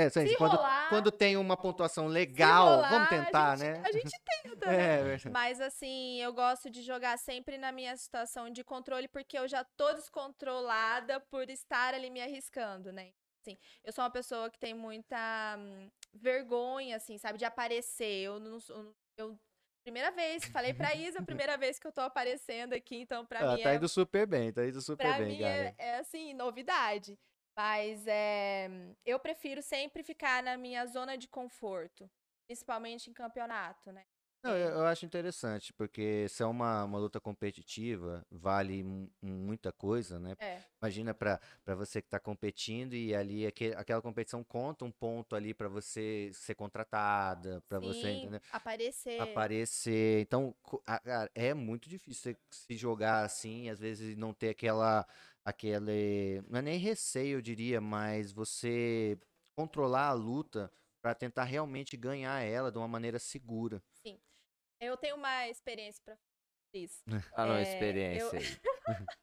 É, Se quando, rolar- quando tem uma pontuação legal, rolar, vamos tentar, a gente, né? A gente tenta, né? É. Mas assim, eu gosto de jogar sempre na minha situação de controle, porque eu já tô descontrolada por estar ali me arriscando, né? Assim, eu sou uma pessoa que tem muita hum, vergonha, assim, sabe, de aparecer. Eu não sou. Eu, primeira vez, falei pra Isa, primeira vez que eu tô aparecendo aqui, então pra Ah, mim tá é indo super bem, tá indo super Pra bem, mim é, é, assim, novidade. Mas é, eu prefiro sempre ficar na minha zona de conforto, principalmente em campeonato, né? Não, eu, eu acho interessante, porque se é uma, uma luta competitiva, vale mu- muita coisa, né? É, Imagina pra pra você que tá competindo e ali aque- aquela competição conta um ponto ali pra você ser contratada, pra você, entendeu? aparecer. aparecer. Então, a- cara, é muito difícil você se jogar assim, às vezes não ter aquela, aquele, não é nem receio, eu diria, mas você controlar a luta pra tentar realmente ganhar ela de uma maneira segura. Eu tenho uma experiência pra isso. Fala uma É, experiência eu- aí.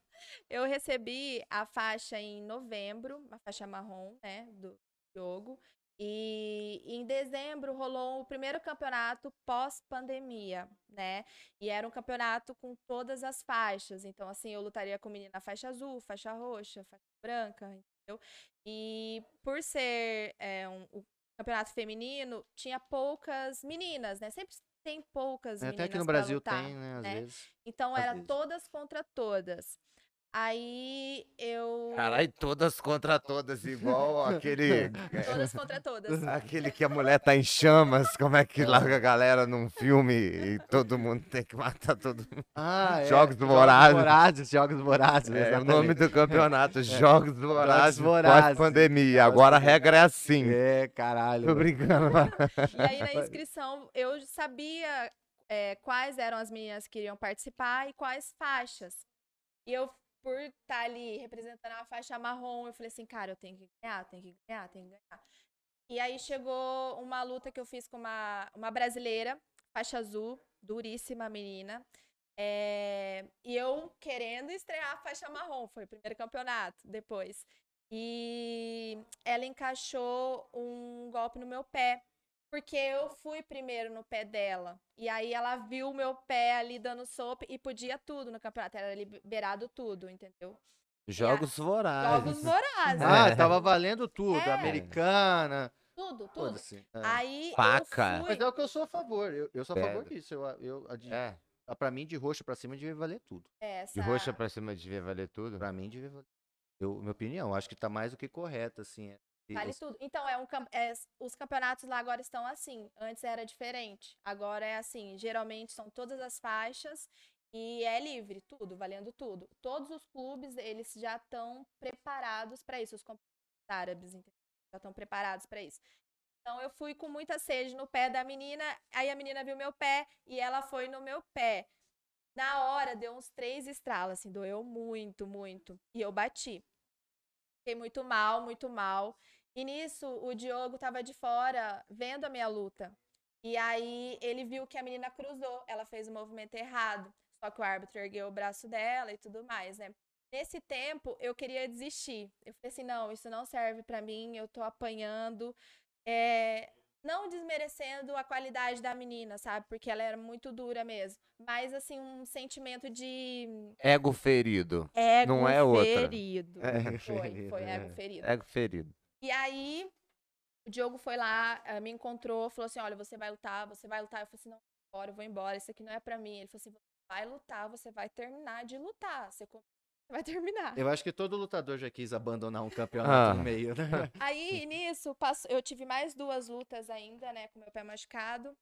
Eu recebi a faixa em novembro, uma faixa marrom, né, do jogo. E em dezembro rolou o primeiro campeonato pós-pandemia, né? E era um campeonato com todas as faixas. Então, assim, eu lutaria com menina faixa azul, faixa roxa, faixa branca, entendeu? E por ser é, um, o campeonato feminino, tinha poucas meninas, né? Sempre tem poucas É, meninas Até aqui no Brasil lutar. tem, né, às né? vezes. Então Às era vezes. todas contra todas. Aí eu. Caralho, todas contra todas, igual aquele. Todas contra todas. Aquele que a mulher tá em chamas, como é que larga a galera num filme e todo mundo tem que matar todo mundo. Ah, Jogos Vorazes. Vorazes, Jogos Vorazes, É o nome do campeonato, Jogos Vorazes Vorazes. pós-pandemia. Agora a regra é assim. É, caralho. Tô brincando. E aí na inscrição eu sabia é, quais eram as meninas que iriam participar e quais faixas. E eu, por estar ali representando a faixa marrom, eu falei assim, cara, eu tenho que ganhar, tenho que ganhar, tenho que ganhar. E aí chegou uma luta que eu fiz com uma, uma brasileira, faixa azul, duríssima menina. É, e eu querendo estrear a faixa marrom, foi o primeiro campeonato depois. E ela encaixou um golpe no meu pé, porque eu fui primeiro no pé dela. E aí ela viu o meu pé ali dando sopa e podia tudo no campeonato, era liberado tudo, entendeu? Jogos Vorazes. Jogos vorazes, Ah, É. tava valendo tudo. É. Americana. tudo, tudo. É. Aí Faca. eu Mas fui... é o que eu sou a favor. Eu, eu sou a favor Pedra. disso. Eu, eu, a de- É, a- pra mim, de roxo pra cima, devia valer tudo. Essa... de roxa pra cima devia valer tudo. Pra mim, devia valer. Eu, minha opinião, acho que tá mais do que correto, assim. Vale tudo. Então, é um, é, os campeonatos lá agora estão assim. Antes era diferente. Agora é assim. Geralmente são todas as faixas e é livre, tudo, valendo tudo. Todos os clubes, eles já estão preparados para isso. Os campeonatos árabes, entendeu? Já estão preparados para isso. Então, eu fui com muita sede no pé da menina. Aí a menina viu meu pé e ela foi no meu pé. Na hora, deu uns três estralos, assim, doeu muito, muito. E eu bati. Fiquei muito mal, muito mal. E nisso, o Diogo tava de fora vendo a minha luta. E aí ele viu que a menina cruzou, ela fez o movimento errado. Só que o árbitro ergueu o braço dela e tudo mais, né? Nesse tempo, eu queria desistir. Eu falei assim: não, isso não serve pra mim, eu tô apanhando. É, Não desmerecendo a qualidade da menina, sabe? Porque ela era muito dura mesmo. Mas, assim, um sentimento de Ego ferido. ego Não é outra. ferido. É. Foi, foi É. ego ferido. Ego ferido. E aí, o Diogo foi lá, eh, me encontrou, falou assim: olha, você vai lutar, você vai lutar. Eu falei assim: não, vou embora, eu vou embora, isso aqui não é pra mim. Ele falou assim: você vai lutar, você vai terminar de lutar. Você vai terminar. Eu acho que todo lutador já quis abandonar um campeonato Ah. no meio, né? Aí, nisso, passo- eu tive mais duas lutas ainda, né, com meu pé machucado.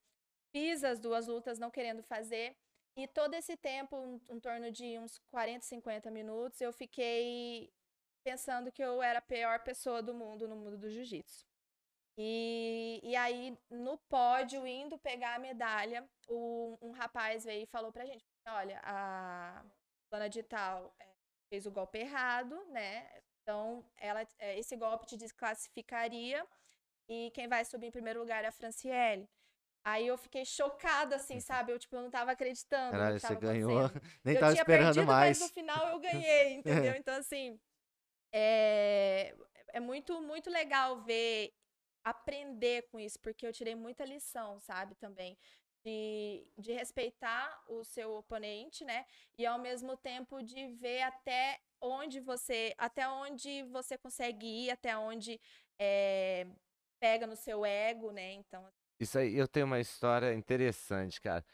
Fiz as duas lutas não querendo fazer. E todo esse tempo, um- em torno de uns 40, 50 minutos, eu fiquei pensando que eu era a pior pessoa do mundo no mundo do jiu-jitsu. E, e aí, no pódio, indo pegar a medalha, o- um rapaz veio e falou pra gente: olha, a dona de tal eh, fez o golpe errado, né? Então, ela, eh, esse golpe te desclassificaria e quem vai subir em primeiro lugar é a Franciele. Aí eu fiquei chocada, assim, sabe? Eu, tipo, eu não tava acreditando. Caralho, você ganhou. Nem eu tava tinha esperando perdido, mais. mas no final eu ganhei, entendeu? Então, assim, é, é muito, muito legal ver, aprender com isso, porque eu tirei muita lição, sabe, também. De, de respeitar o seu oponente, né? E ao mesmo tempo de ver até onde você, até onde você consegue ir, até onde é, pega no seu ego, né? Então, Isso aí, eu tenho uma história interessante, cara.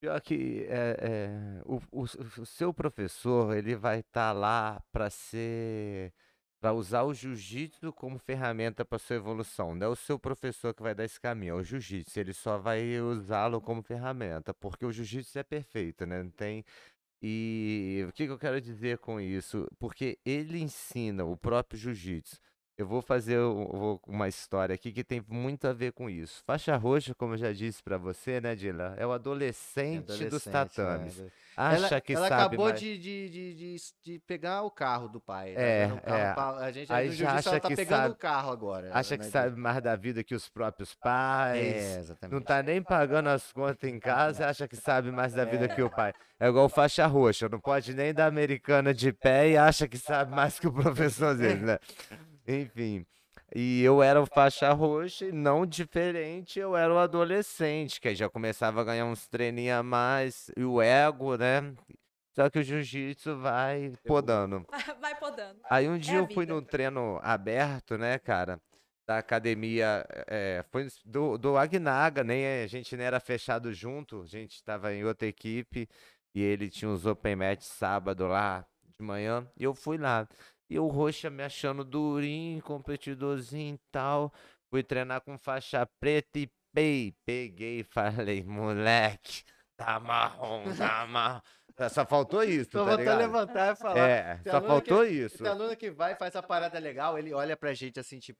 Pior que é, é, o, o- o seu professor, ele vai estar lá para ser, para usar o jiu-jitsu como ferramenta para sua evolução. Não é o seu professor que vai dar esse caminho, é o jiu-jitsu. Ele só vai usá-lo como ferramenta, porque o jiu-jitsu é perfeito, né? Não tem. E o que que eu quero dizer com isso? Porque ele ensina o próprio jiu-jitsu. Eu vou fazer um- vou- uma história aqui que tem muito a ver com isso. Faixa roxa, como eu já disse pra você, né, Dila? É o adolescente, dos Adolescente, tatames. né? Acha ela, que ela sabe acabou mais. de, de, de, de, de pegar o carro do pai. tá É, o carro é. pa- A gente Aí aí no já jiu-jitsu acha ela tá que pegando sabe- o carro agora. Acha né, que de- sabe mais da vida que os próprios pais. É, exatamente. Não tá nem pagando as contas em casa, acha que sabe mais da vida que o pai. É igual faixa roxa, não pode nem dar americana de pé e acha que sabe mais que o professor dele, né? Enfim. E eu era o faixa roxa e não diferente, eu era o adolescente, que aí já começava a ganhar uns treininhos a mais, e o ego, né? Só que o jiu-jitsu vai podando. vai podando. Aí um dia a eu fui vida. num treino aberto, né, cara? Da academia, é, foi do, do Agnaga, nem a gente nem era fechado junto, a gente tava em outra equipe e ele tinha uns open match sábado lá de manhã e eu fui lá. E o Roxa me achando durinho, competidorzinho e tal. Fui treinar com faixa preta e pei, peguei e falei, moleque, tá marrom, tá marrom. Só faltou isso, Só tá vou até ligado? levantar e falar. É, só faltou isso. Tem aluno que vai, faz a parada legal, ele olha pra gente assim, tipo,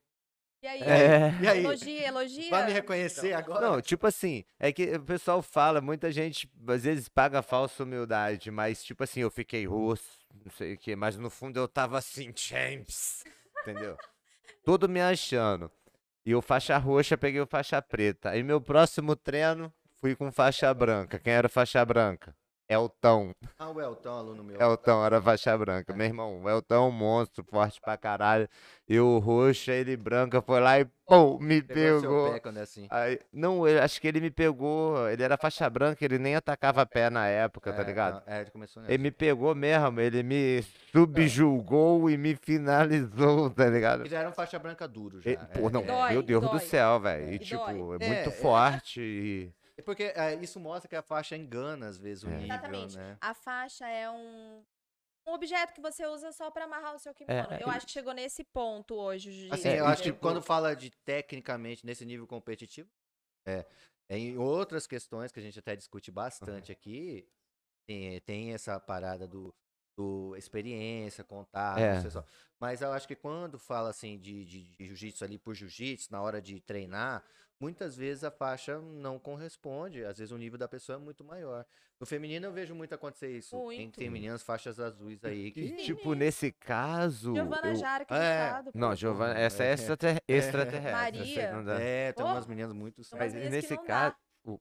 E aí? É. e aí? Elogia, elogia. Vai me reconhecer agora? Não, tipo assim, é que o pessoal fala, muita gente às vezes paga falsa humildade, mas tipo assim, eu fiquei rosto, não sei o que, mas no fundo eu tava assim, champs, entendeu? Todo me achando. E o faixa roxa, peguei o faixa preta. Aí meu próximo treino, fui com faixa branca. Quem era faixa branca? Elton. Ah, o Elton, aluno meu. Elton era faixa branca. Meu irmão, o Elton é um monstro, forte pra caralho. E o roxa, ele branca, foi lá e pum, me Pegou pegou. pé quando é assim. Aí, não, eu acho que ele me pegou. Ele era faixa branca, ele nem atacava pé na época, tá É, ligado? não, É, ele começou nessa. Ele me pegou mesmo, ele me subjulgou e me finalizou, tá ligado? Ele já era um faixa branca duro já. E- pô, é, não, é. Dói, meu Deus do dói. céu, velho. E E, tipo, dói. é muito É, é. forte e. É Porque é, isso mostra que a faixa engana, às vezes, o É. nível, Exatamente. né? A faixa é um, um objeto que você usa só pra amarrar o seu kimono. É, eu acho que chegou nesse ponto hoje. Assim, É, eu acho que tipo- quando fala de tecnicamente nesse nível competitivo, é, em outras questões que a gente até discute bastante aqui, tem, tem essa parada do, do experiência, contato, É. não sei só. Mas eu acho que quando fala assim de, de, de jiu-jitsu ali por jiu-jitsu, na hora de treinar, muitas vezes a faixa não corresponde. Às vezes o nível da pessoa é muito maior. No feminino eu vejo muito acontecer isso. Tem, Muito. tem meninas faixas azuis aí E, que. tipo, nesse caso. Giovana eu- Jara, que É. estado. Não, Giovana, essa é É. extrater- extraterrestre. essa aí Maria. É, tem Oh, umas meninas muito. Mas nesse caso.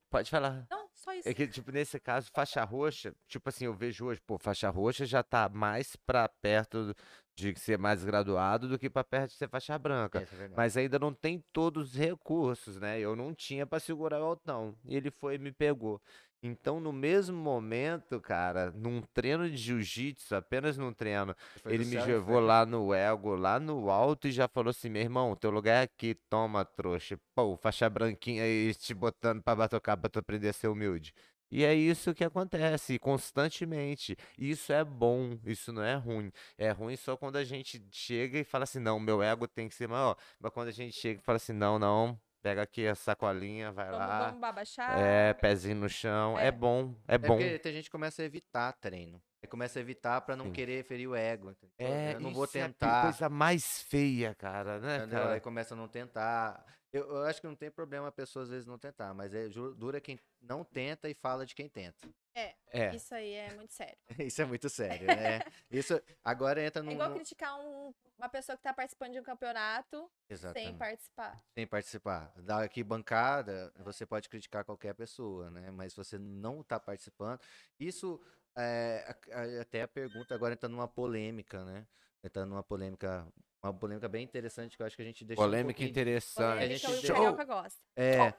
Pode falar. Não, só isso. É que, tipo, nesse caso, faixa roxa, tipo assim, eu vejo hoje, pô, faixa roxa já tá mais pra perto de ser mais graduado do que pra perto de ser faixa branca. É. Mas ainda não tem todos os recursos, né? Eu não tinha pra segurar o altão. E ele foi e me pegou. Então, no mesmo momento, cara, num treino de jiu-jitsu, apenas num treino, Foi ele me céu levou foi. lá no ego, lá no alto, e já falou assim: meu irmão, teu lugar é aqui, toma, trouxa. Pô, faixa branquinha aí te botando pra batocar pra tu aprender a ser humilde. E é isso que acontece constantemente. Isso é bom, isso não é ruim. É ruim só quando a gente chega e fala assim: não, meu ego tem que ser maior. Mas quando a gente chega e fala assim: não, não, pega aqui a sacolinha, vai Vamos, lá. vamos babaxar. É, pezinho no chão. É, É. bom, é É bom. porque tem gente que começa a evitar treino. Aí começa a evitar pra não Sim. querer ferir o ego. É, eu não vou é tentar. coisa mais feia, cara, né, entendeu? cara? Aí começa a não tentar. Eu, eu acho que não tem problema a pessoa às vezes não tentar, mas é dura quem não tenta e fala de quem tenta. É. É. Isso aí é muito sério. Isso é muito sério, né? Isso agora entra É num. igual num- criticar um- uma pessoa que tá participando de um campeonato sem Exatamente. participar. Sem participar. Da arquibancada, você pode criticar qualquer pessoa, né? Mas se você não está participando, isso é, até a pergunta agora entra numa polêmica, né? Entra numa polêmica, uma polêmica bem interessante que eu acho que a gente deixou um Polêmica pouquinho- interessante. Polêmica, gente o gosta. É,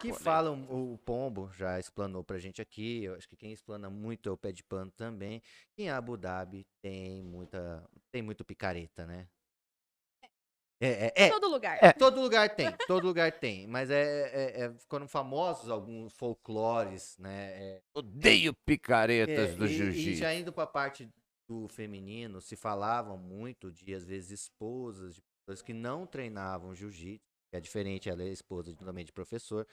que falam, o Pombo já explanou pra gente aqui, eu acho que quem explana muito é o Pé de Pano também, que em Abu Dhabi tem muita, tem muito picareta, né? É, é, é, Todo lugar. Todo lugar tem, todo lugar tem, mas é, é, é- ficaram famosos alguns folclores, né? é, Odeio picaretas é, do e- E jiu-jitsu. já indo pra parte do feminino, se falavam muito de, às vezes, esposas de pessoas que não treinavam jiu-jitsu, que é diferente, ela é esposa de- também de professor.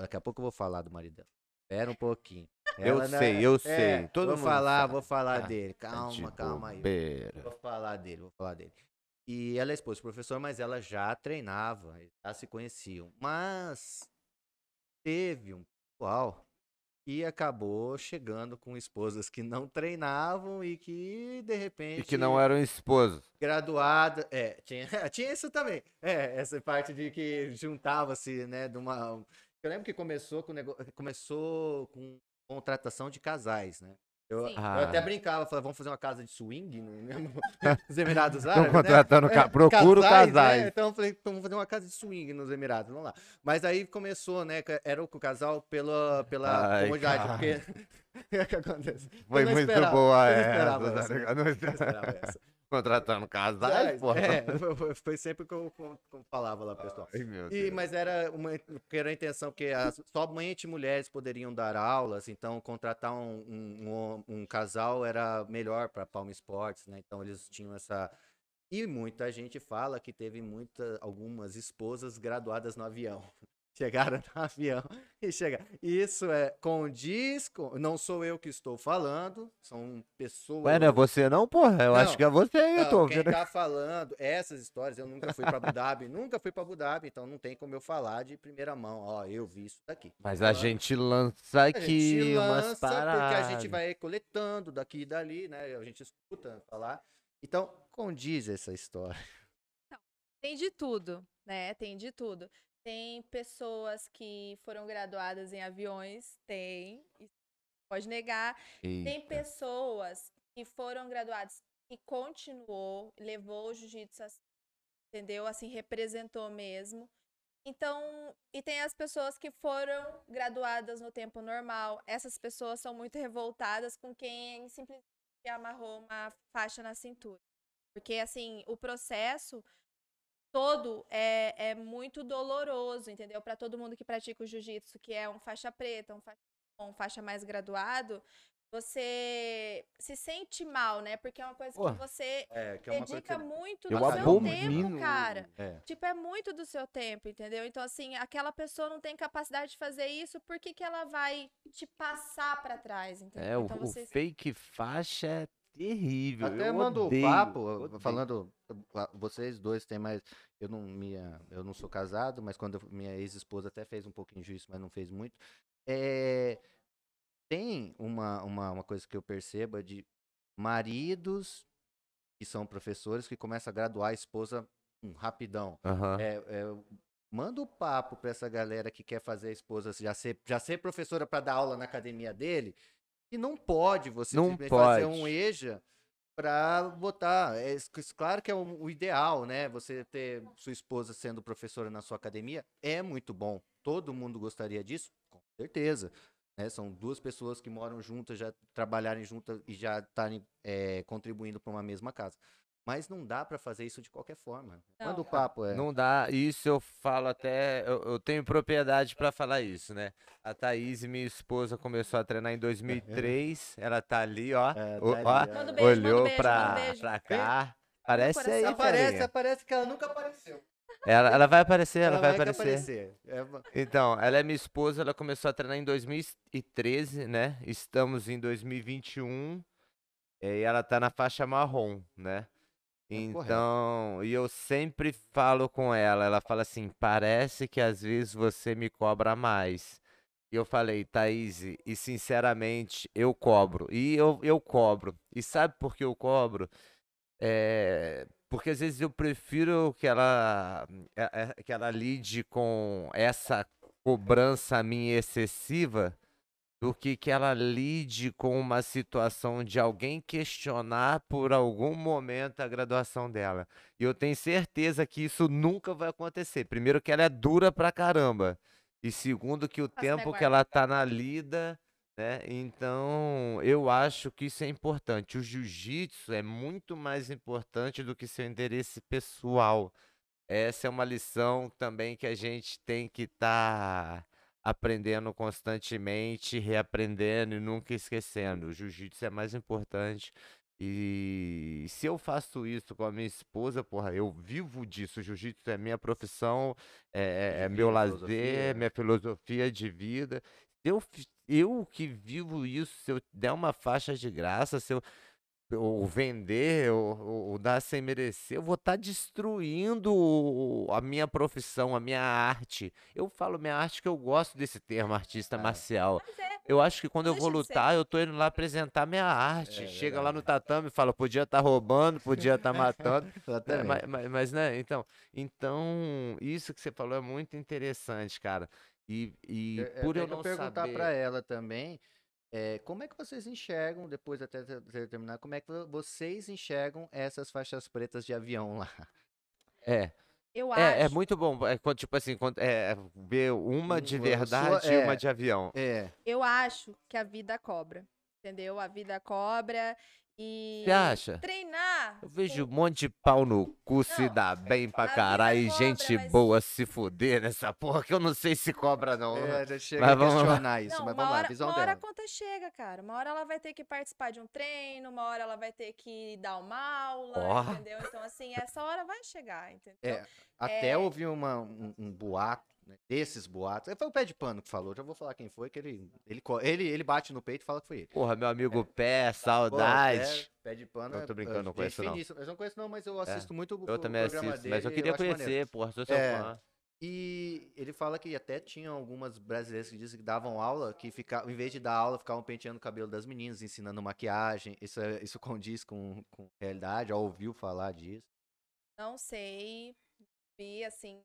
Daqui a pouco eu vou falar do marido dela. Espera um pouquinho. Eu Ela não- sei, eu é, sei, todo vou mundo falar, sabe. vou falar Ah, dele. Tá Calma, de calma aí. Vou falar dele, vou falar dele. E ela é esposa do professor, mas ela já treinava, já se conheciam. Mas teve um pessoal que acabou chegando com esposas que não treinavam e que, de repente, E que não eram esposos. graduada. É, tinha, tinha isso também. É, essa parte de que juntava-se, né, de uma. Eu lembro que começou com nego... começou com contratação de casais, né? Eu, Sim. eu Ah. até brincava, falava, vamos fazer uma casa de swing no, no- nos Emirados Estão Árabes, né? contratando. ca- Procuro Casais, casais. né? Então eu falei, então vamos fazer uma casa de swing nos Emirados, vamos lá. Mas aí começou, né? Era o casal pela, pela Ai, comodidade, cara. porque. o que acontece? Foi muito esperava, boa eu não essa. esperava tá essa, ligado? Não esperava esperava. essa. Contratando casais, pô. é, foi- foi- sempre o que eu, como- como falava lá, pessoal. Ai, meu E, mas era uma que era a intenção que as, somente mulheres poderiam dar aulas, então contratar um, um, um- casal era melhor para Palm Sports, né? Então eles tinham essa. E muita gente fala que teve muita, algumas esposas graduadas no avião. Chegaram no avião e chegaram. Isso é condiz com. Não sou eu que estou falando, são pessoas. Ué, não é você não, porra? Eu Não. acho que é você aí, eu tô quem vendo. tá falando essas histórias, eu nunca fui pra Abu Dhabi, nunca fui pra Abu Dhabi, então não tem como eu falar de primeira mão. Ó, eu vi isso daqui. Mas a Falando. gente lança A aqui gente umas lança paradas. porque a gente vai coletando daqui e dali, né? A gente escuta falar. Então, condiz essa história. Tem de tudo, né? Tem de tudo. Tem pessoas que foram graduadas em aviões, tem, pode negar. Tem Eita. pessoas que foram graduadas e continuou, levou o jiu-jitsu, entendeu? Assim, representou mesmo. Então, e tem as pessoas que foram graduadas no tempo normal. Essas pessoas são muito revoltadas com quem simplesmente amarrou uma faixa na cintura. Porque, assim, o processo todo é, é muito doloroso, entendeu? Para todo mundo que pratica o jiu-jitsu, que é um faixa preta, um faixa, um faixa mais graduado, você se sente mal, né? Porque é uma coisa que você É, que é dedica muito do seu abomino. tempo, cara. É. Tipo, é muito do seu tempo, entendeu? Então, assim, aquela pessoa não tem capacidade de fazer isso, por que, que ela vai te passar pra trás, entendeu? É, o, então, o você... fake faixa é terrível. Até eu mando odeio, papo, odeio. falando, vocês dois têm mais, eu não, minha, eu não sou casado, mas quando minha ex-esposa até fez um pouquinho disso, mas não fez muito, é, tem uma, uma, uma coisa que eu percebo é de maridos que são professores que começam a graduar a esposa hum, rapidão. Aham. É, é, manda o papo pra essa galera que quer fazer a esposa já ser, já ser professora para dar aula na academia dele, que não pode você Não simplesmente fazer pode. um EJA para botar. É, claro que é o, o ideal, né? Você ter sua esposa sendo professora na sua academia é muito bom. Todo mundo gostaria disso, com certeza. né? São duas pessoas que moram juntas, já trabalharem juntas e já estarem é, contribuindo para uma mesma casa. Mas não dá para fazer isso de qualquer forma. Manda o Não. papo, é. Não dá, isso eu falo até, eu, eu tenho propriedade pra falar isso, né? A Thaís, minha esposa, começou a treinar em 2003, ela tá ali, ó, É, tá ali, ó, é. Beijo, olhou beijo, pra, cá, parece coração. aí, Aparece, Ferinha. aparece que ela nunca apareceu. Ela, ela vai aparecer, ela, vai, que aparecer. É uma- Então, ela é minha esposa, ela começou a treinar em 2013, né? Estamos em 2021 eh, e ela tá na faixa marrom, né? Correto. Então, e eu sempre falo com ela, ela fala assim, parece que às vezes você me cobra mais. E eu falei, Thaís, e sinceramente, eu cobro. E eu, eu cobro. E sabe por que eu cobro? É, porque às vezes eu prefiro que ela, é, é, que ela lide com essa cobrança minha excessiva do que que ela lide com uma situação de alguém questionar por algum momento a graduação dela. E eu tenho certeza que isso nunca vai acontecer. Primeiro que ela é dura pra caramba. E segundo que o tempo que ela tá na lida, né? Então, eu acho que isso é importante. O jiu-jitsu é muito mais importante do que seu interesse pessoal. Essa é uma lição também que a gente tem que estar aprendendo constantemente, reaprendendo e nunca esquecendo. O jiu-jitsu é mais importante. E se eu faço isso com a minha esposa, porra, eu vivo disso. O jiu-jitsu é minha profissão, é, é- é meu lazer, filosofia. minha filosofia de vida. Eu, eu que vivo isso, se eu der uma faixa de graça, se eu ou vender, ou, ou- dar sem merecer, eu vou estar destruindo o- a minha profissão, a minha arte. Eu falo minha arte que eu gosto desse termo, artista É. marcial. Mas é, Eu acho que quando eu vou lutar, eu tô indo lá apresentar minha arte. É Chega lá no tatame e fala, podia estar roubando, podia estar matando. né, Exatamente. Mas, mas, mas, né, então, então, isso que você falou é muito interessante, cara. E, e por eu eu não perguntar saber... pra ela também, é, como é que vocês enxergam, depois até ter- ter terminar, como é que vo- vocês enxergam essas faixas pretas de avião lá? É, eu é, é acho. muito bom. É, tipo assim, quando, é, é ver uma de Uma verdade sua- e é. uma de avião. É, Eu acho que a vida cobra. Entendeu? A vida cobra e Você acha? treinar. Eu vejo um monte de pau no cu se Não, dá bem pra a vida caralho e cobra, gente mas- boa se fuder nessa porra que eu não sei se cobra não. é, já chega Mas a vamos lá. questionar isso, Não, mas uma vamos lá, hora, visão uma hora a dela. conta chega, cara. Uma hora ela vai ter que participar de um treino, uma hora ela vai ter que dar uma aula, Ó. entendeu? Então, assim, essa hora vai chegar, entendeu? É, até É. ouvi uma, um, um boato, né, desses boatos, foi o Pé de Pano que falou, já vou falar quem foi, que ele, ele, ele, ele bate no peito e fala que foi ele. Porra, meu amigo Pé, Pô, saudade. Pé, Pé de Pano Não, é- tô brincando, é não conheço, não. Eu não conheço não, mas eu assisto muito o, Eu o também programa assisto, mas eu dele, queria maneiro. conhecer, porra, sou seu É. fã. E ele fala que até tinham algumas brasileiras que dizem que davam aula, que ficavam, em vez de dar aula, ficavam penteando o cabelo das meninas, ensinando maquiagem. Isso, é- isso condiz com, com realidade? Já ouviu falar disso? Não sei, vi assim,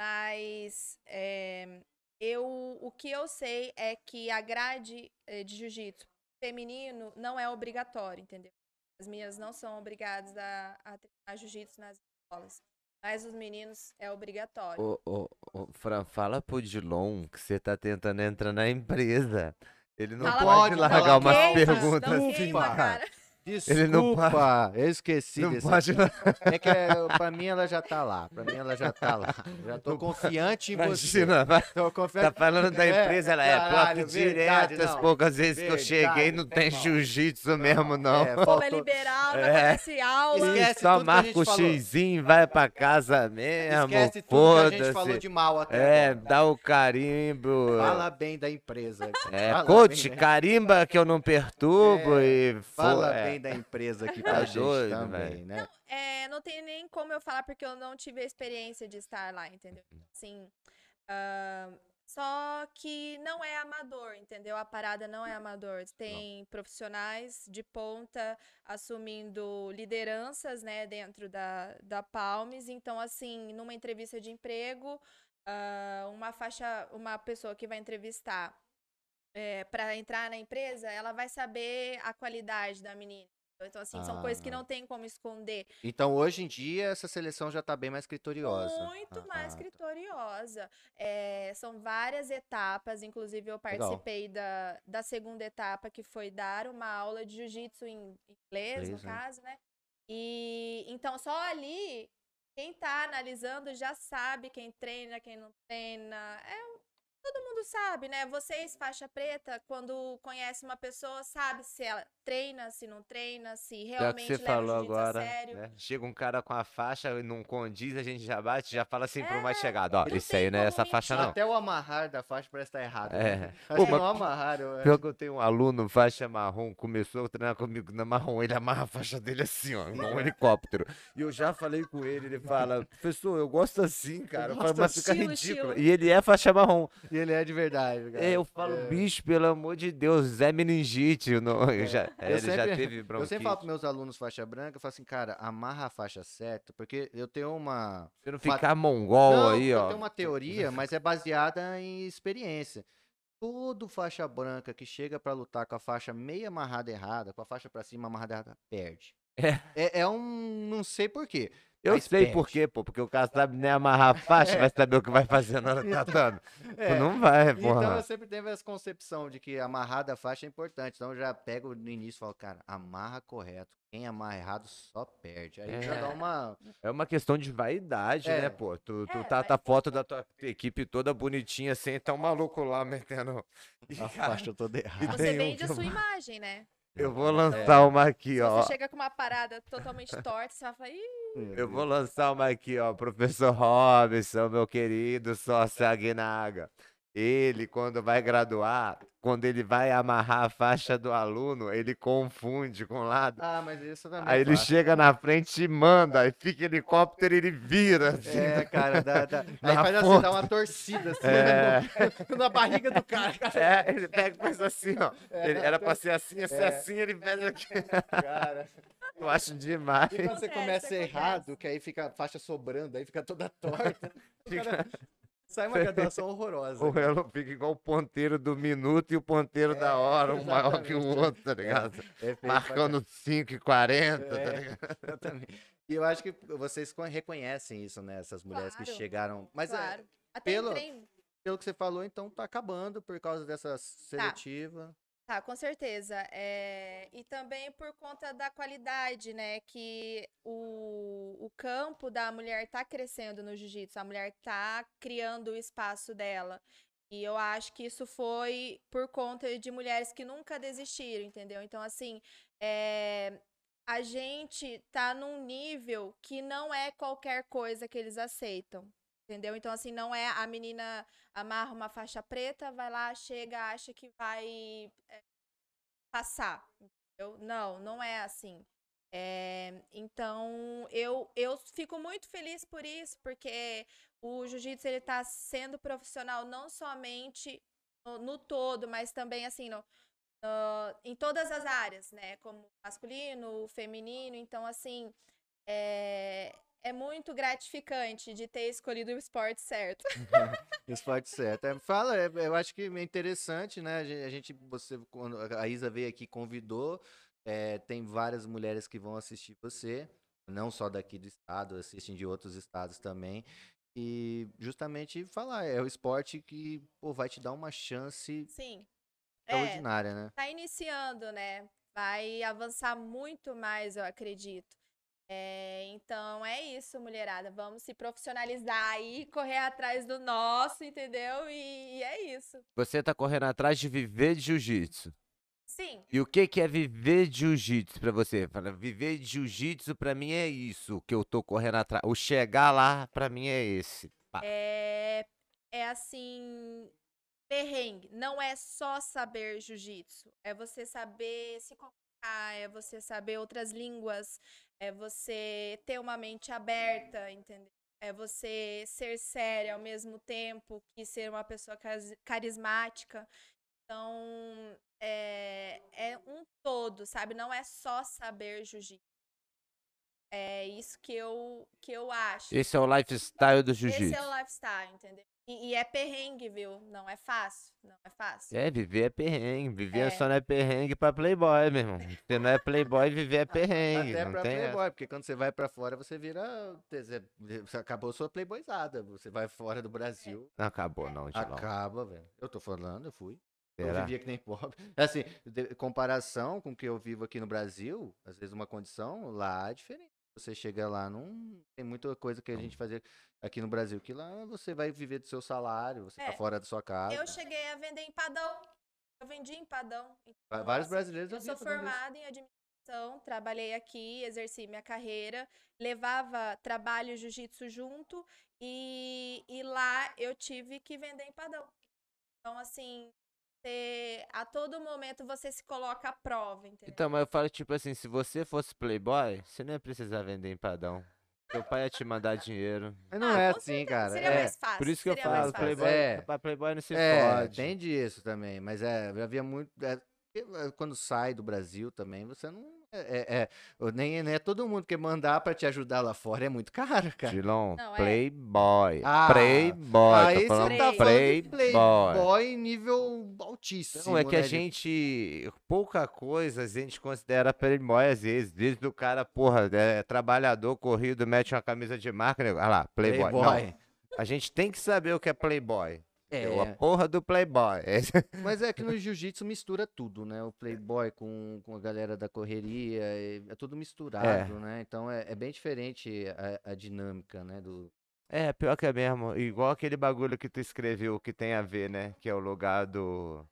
mas é, eu, o que eu sei é que a grade eh, de jiu-jitsu feminino não é obrigatório, entendeu? As meninas não são obrigadas a, a treinar jiu-jitsu nas escolas, mas os meninos é obrigatório. Ô, ô, ô, Fran, fala pro Dilon que você tá tentando entrar na empresa. Ele não Fala pode largar umas perguntas não assim. queima, cara. Ele não pode- Desculpa, eu esqueci Não desse pode É que é, pra mim ela já tá lá. Pra mim ela já tá lá. Já tô confiante em você. Imagina, vai- Tô confiante. tá falando da É, empresa, ela é caralho, plato verdade, direto. As poucas vezes que eu cheguei Verdade, não tem jiu-jitsu mesmo, não. É, Como é faltou- liberal, não É. acontece aula. Esquece Só marca o xizinho, vai pra casa mesmo. Esquece tudo que a gente falou de mal até É, agora. dá o carimbo. Fala bem da empresa. É, Fala coach, bem, né? carimba que eu não perturbo É, e Fala é. bem da empresa aqui Tá pra gente doido, também, velho. né? É, não tem nem como eu falar porque eu não tive a experiência de estar lá, entendeu? Assim, ah, só que não é amador, entendeu? A parada não é amador. Tem profissionais de ponta assumindo lideranças, né, dentro da, da Palmes. Então, assim, numa entrevista de emprego, ah, uma faixa, uma pessoa que vai entrevistar para entrar na empresa, ela vai saber a qualidade da menina. Então, assim, são coisas que Ah. não tem como esconder. Então, hoje em dia, essa seleção já tá bem mais criteriosa. Muito Ah, mais ah, tá. criteriosa. É, são várias etapas, inclusive eu Legal. participei da, da segunda etapa, que foi dar uma aula de jiu-jitsu em inglês, no né? caso, né? E então só ali, quem tá analisando já sabe quem treina, quem não treina. É, todo mundo sabe, né? Vocês, faixa preta, quando conhece uma pessoa, sabe se ela treina, se não treina, se Já que realmente você leva o falou agora, sério. né? Chega um cara com a faixa e não condiz, a gente já bate, já fala assim pro mais É, chegado, ó, isso aí não é essa faixa não. Até o amarrar da faixa parece estar errado. É. né? Pô, que mas- não amarraram. é. Pior que eu tenho um aluno, faixa marrom, começou a treinar comigo na marrom, ele amarra a faixa dele assim, ó, igual um helicóptero. E eu já falei com ele, ele fala, professor, eu gosto assim, cara. Eu gosto mas fica ridículo. E ele é faixa marrom. E ele é de verdade, cara. Eu falo, É. bicho, pelo amor de Deus, Zé Meningite. eu Não, eu já, Eu ele já sempre- teve Eu bronquite. sempre falo para meus alunos faixa branca, eu falo assim, cara, amarra a faixa certa, porque eu tenho uma. Você não ficar mongol Não, aí, eu ó. tenho uma teoria, mas é baseada em experiência. Todo faixa branca que chega pra lutar com a faixa meio amarrada errada, com a faixa pra cima amarrada errada, perde. É. É, é um. Não sei porquê. Eu mas sei perde. por quê, pô. Porque o cara sabe nem amarrar a faixa, vai saber o que vai fazer na hora do tatame. É. Não vai, Então porra. eu sempre tenho essa concepção de que amarrada a faixa é importante. Então eu já pego no início e falo, cara, amarra correto. Quem amarra errado só perde. Aí já É. dá uma. É uma questão de vaidade, É. né, pô? Tu, tu É, tá tá a foto da tua equipe toda bonitinha assim, tá um maluco lá metendo. A faixa toda errada. Você tem um vende a sua imagem, né? Eu vou lançar uma aqui, Se ó. você chega com uma parada totalmente torta, você vai falar, Ih, Eu vou lançar uma aqui, ó. Professor Robson, meu querido sócio Aguinaga. Ele, quando vai graduar, quando ele vai amarrar a faixa do aluno, ele confunde com o lado. Ah, mas isso também. Aí é ele fácil. chega na frente e manda, aí fica helicóptero e ele vira. assim, É, cara, dá, dá. Aí faz assim, ponta. dá uma torcida assim, É. né, no- na barriga do cara. É, ele pega e faz assim, ó. Ele, era pra ser assim, ia ser É. assim, ele faz aqui. cara. Eu acho demais. E quando você começa errado, que aí fica a faixa sobrando, aí fica toda torta. cara- Sai uma graduação horrorosa. O elo fica igual o ponteiro do minuto e o ponteiro da hora, um maior que o exatamente. outro, tá ligado? É pra Marcando 5 e 40, tá É. ligado? Exatamente. E eu acho que vocês con- reconhecem isso, né? Essas mulheres que Claro, chegaram. Mas é, claro. Até pelo- pelo que você falou, então tá acabando por causa dessa seletiva. Tá, com certeza. É, e também por conta da qualidade, né? Que o, o campo da mulher tá crescendo no jiu-jitsu, a mulher tá criando o espaço dela. E eu acho que isso foi por conta de mulheres que nunca desistiram, entendeu? Então, assim, é, a gente tá num nível que não é qualquer coisa que eles aceitam. Entendeu? Então, assim, não é a menina amarra uma faixa preta, vai lá, chega, acha que vai é, passar. Não, não é assim. É, então, eu, eu fico muito feliz por isso, porque o jiu-jitsu ele tá sendo profissional não somente no, no todo, mas também assim, no- em todas as áreas, né? Como masculino, feminino. Então, assim, é, é muito gratificante de ter escolhido o esporte certo. Esporte certo. É, fala, é, eu acho que é interessante, né? A gen- a gente, você, quando a Isa veio aqui, convidou, é, tem várias mulheres que vão assistir você, não só daqui do estado, assistem de outros estados também. E justamente falar, é o esporte que pô, vai te dar uma chance Sim. É, extraordinária, né? tá iniciando, né? Vai avançar muito mais, eu acredito. É, então é isso, mulherada. Vamos se profissionalizar aí, correr atrás do nosso, entendeu? E, e é isso. Você tá correndo atrás de viver de jiu-jitsu. Sim, E o que que é viver de jiu-jitsu pra você? Fala, viver de jiu-jitsu pra mim é isso que eu tô correndo atrás. O chegar lá pra mim é esse. Pá. é, é assim, perrengue. Não é só saber jiu-jitsu. É você saber se comunicar, é você saber outras línguas, é você ter uma mente aberta, entendeu? É você ser séria ao mesmo tempo que ser uma pessoa carismática. Então, é, é um todo, sabe? Não é só saber jiu-jitsu. É isso que eu, que eu acho. Esse é o lifestyle do Esse jiu-jitsu. é o lifestyle, entendeu? E, e é perrengue, viu? Não é fácil. Não é fácil. É, viver é perrengue. Viver É. só não é perrengue pra playboy, meu irmão. Você não é playboy, viver é perrengue. Até não pra tem essa. Playboy, porque quando você vai pra fora, você vira. Você acabou sua Playboyzada. Você vai fora do Brasil. Não acabou, não, Tilão. Acaba, velho. Eu tô falando, eu fui. Eu Será? vivia que nem pobre. Assim, de- comparação com o que eu vivo aqui no Brasil, às vezes uma condição lá é diferente. Você chega lá, não tem muita coisa que a gente fazia aqui no Brasil, que lá você vai viver do seu salário, você tá É, fora da sua casa. Eu cheguei a vender empadão. Eu vendi empadão. Então, Vários assim, brasileiros Eu sou formada em administração, trabalhei aqui, exerci minha carreira, levava trabalho e jiu-jitsu junto e, e lá eu tive que vender empadão. Então, assim, você- a todo momento você se coloca à prova, entendeu? Então, mas eu falo, tipo assim, se você fosse playboy, você não ia precisar vender empadão. Seu pai ia te mandar dinheiro. Mas não Ah, é assim, certeza, cara. Seria é, mais fácil. Por isso que eu falo. Playboy, É. pra Playboy não se É, fode. tem disso também, mas é, havia muito. é, é, quando sai do Brasil também, você não. É, é, é, nem, nem é todo mundo que mandar pra te ajudar lá fora é muito caro, cara. Dilon, Não, é. Playboy. Ah, Playboy. Aí você tá de Playboy. Playboy nível altíssimo. Não, é que a né, de- gente. Pouca coisa a gente considera Playboy às vezes. Desde o cara, porra, é trabalhador, corrido, mete uma camisa de marca. Né? Olha lá, Playboy. Não, Playboy. a gente tem que saber o que é Playboy. É, a É, porra do Playboy. mas é que no jiu-jitsu mistura tudo, né? O Playboy com, com a galera da correria, é, é tudo misturado, né? Então é, é bem diferente a, a dinâmica, né? Do, É, pior que é mesmo. Igual aquele bagulho que tu escreveu que tem a ver, né? Que é o lugar do.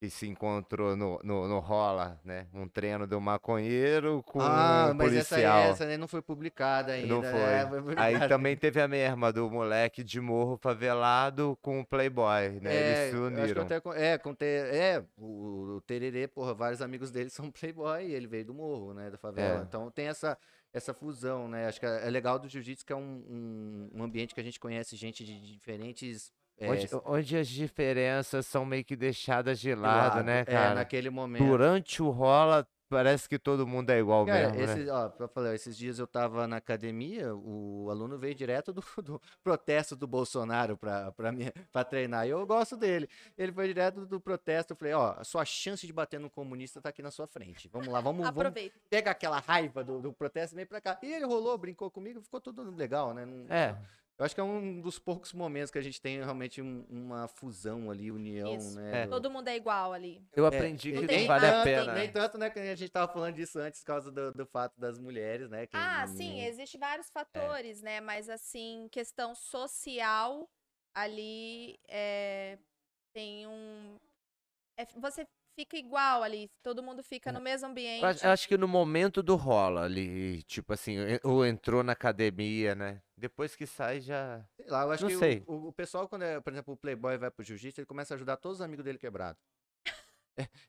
Que se encontrou no, no, no rola, né? Um treino do maconheiro com ah, um mas essa, aí- policial. essa aí não foi publicada ainda. Não né? foi. foi Aí também teve a mesma do moleque de morro favelado com o Playboy, né? É, Eles se uniram. até é, com te- é, o, o Tererê, porra, vários amigos dele são playboy e ele veio do morro, né, da favela. É. Então tem essa, essa fusão, né? Acho que é é legal do jiu-jitsu que é um, um, um ambiente que a gente conhece gente de diferentes... é, Onde, as diferenças são meio que deixadas de de lado, né, É, cara? naquele momento. Durante o rola, parece que todo mundo é igual Cara, mesmo, né? esses, ó, pra falar, esses dias eu tava na academia, o aluno veio direto do, do protesto do Bolsonaro pra, pra, mim, pra treinar, e eu gosto dele. Ele foi direto do protesto, eu falei, ó, a sua chance de bater no comunista tá aqui na sua frente. Vamos lá, vamos, vamos Aproveita. pega aquela raiva do, do protesto e vem pra cá. E ele rolou, brincou comigo, ficou tudo legal, né? Não- É, Eu acho que é um dos poucos momentos que a gente tem realmente um- uma fusão ali, união, Isso. né? É. do- Todo mundo é igual ali. eu É, aprendi que tem vale a tanto, pena. Nem tanto, né, que a gente tava falando disso antes, por causa do, do fato das mulheres, né? que Ah, não- sim, existem vários É. fatores, né? Mas assim, questão social ali é, tem um. é, você fica igual ali, todo mundo fica no mesmo ambiente. Eu acho, eu acho que no momento do rola ali, tipo assim, ou entrou na academia, né? Depois que sai já. Sei lá, eu acho Não que sei. O, o pessoal, quando é, por exemplo, o Playboy vai pro jiu-jitsu, ele começa a ajudar todos os amigos dele quebrados.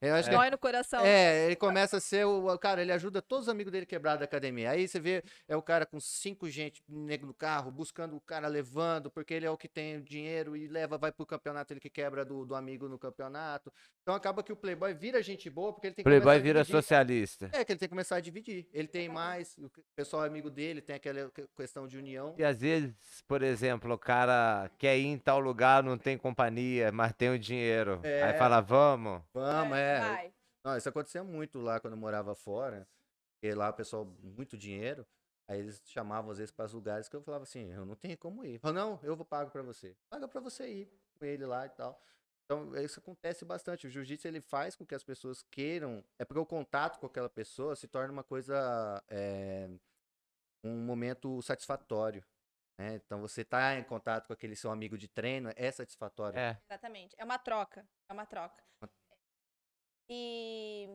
Eu acho que Dói no coração. É, ele começa a ser o. Cara, ele ajuda todos os amigos dele quebrados da academia. Aí você vê, é o cara com cinco gente negro no carro, buscando o cara levando, porque ele é o que tem o dinheiro e leva, vai pro campeonato, ele que quebra do, do amigo no campeonato. Então acaba que o Playboy vira gente boa, porque ele tem que Playboy começar a vira socialista. É, que ele tem que começar a dividir. Ele tem mais, o pessoal é amigo dele, tem aquela que- questão de união. E às vezes, por exemplo, o cara quer ir em tal lugar, não tem companhia, mas tem o dinheiro. Aí É. fala, vamos. Vamos, é. Vai. Não, isso acontecia muito lá quando eu morava fora. Porque lá o pessoal, muito dinheiro. Aí eles chamavam às vezes para os lugares que eu falava assim, eu não tenho como ir. Falava, não, eu vou pago para você. Paga para você ir com ele lá e tal. Então, isso acontece bastante. O jiu-jitsu ele faz com que as pessoas queiram. É porque o contato com aquela pessoa se torna uma coisa. é, um momento satisfatório. né? Então, você tá em contato com aquele seu amigo de treino é satisfatório. É. Exatamente. É uma troca. É uma troca. E.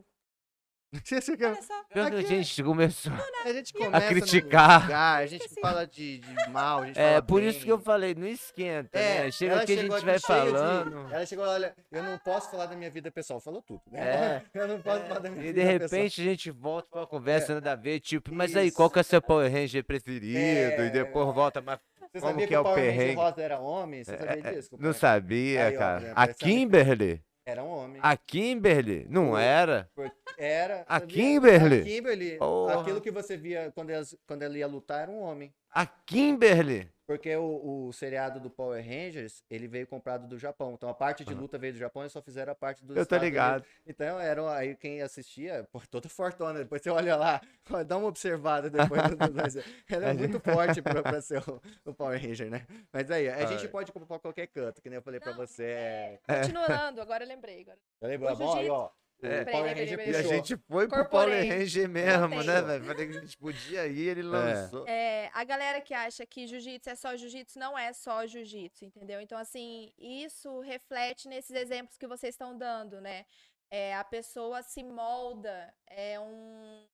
Você quer- Olha só. Pior que a gente começou. A gente começa num criticar. lugar, a gente Esqueci. fala de, de mal, a gente É, fala por isso que eu bem. falei, não esquenta, É, né? Chega ela aqui a chegou gente vai cheia de- falando. ela chegou, olha, eu não posso falar da minha vida pessoal, falou tudo, né? É. Eu não posso falar da minha E vida de pessoal. repente a gente volta pra uma conversa nada a ver, tipo, mas aí, qual que é o seu Power Ranger preferido? É. E depois volta, mas Você como sabia que é o Power Ranger perrengue? Rosa era homem? Você sabia disso? não sabia, Aí, ó, cara. já A percebe que- Kimberly? Era um homem. A Kimberly? Não era? Era. A? Kimberly? A Kimberly. Porra. Aquilo que você via quando ela, quando ela ia lutar era um homem. A Kimberly? Porque o, o seriado do Power Rangers, ele veio comprado do Japão. Então a parte de luta veio do Japão e só fizeram a parte dos Eu tô Estados Unidos. ligado. Então, era aí quem assistia, pô, toda fortona. Depois você olha lá, dá uma observada depois. do- do- do- Ela é muito forte pra, pra ser o, o Power Ranger, né? Mas aí, a gente pode comprar pra qualquer canto, que nem eu falei pra Não, você. É... Continuando, agora eu lembrei. Agora. Eu lembro, O bom, aí, ó. É. Power Ranger E a gente foi pro Corporei. Power Ranger mesmo, né, velho? Falei que a gente podia ir, ele lançou. É, a galera que acha que jiu-jitsu é só jiu-jitsu, não é só jiu-jitsu, entendeu? Então, assim, isso reflete nesses exemplos que vocês estão dando, né? É, a pessoa se molda, é um,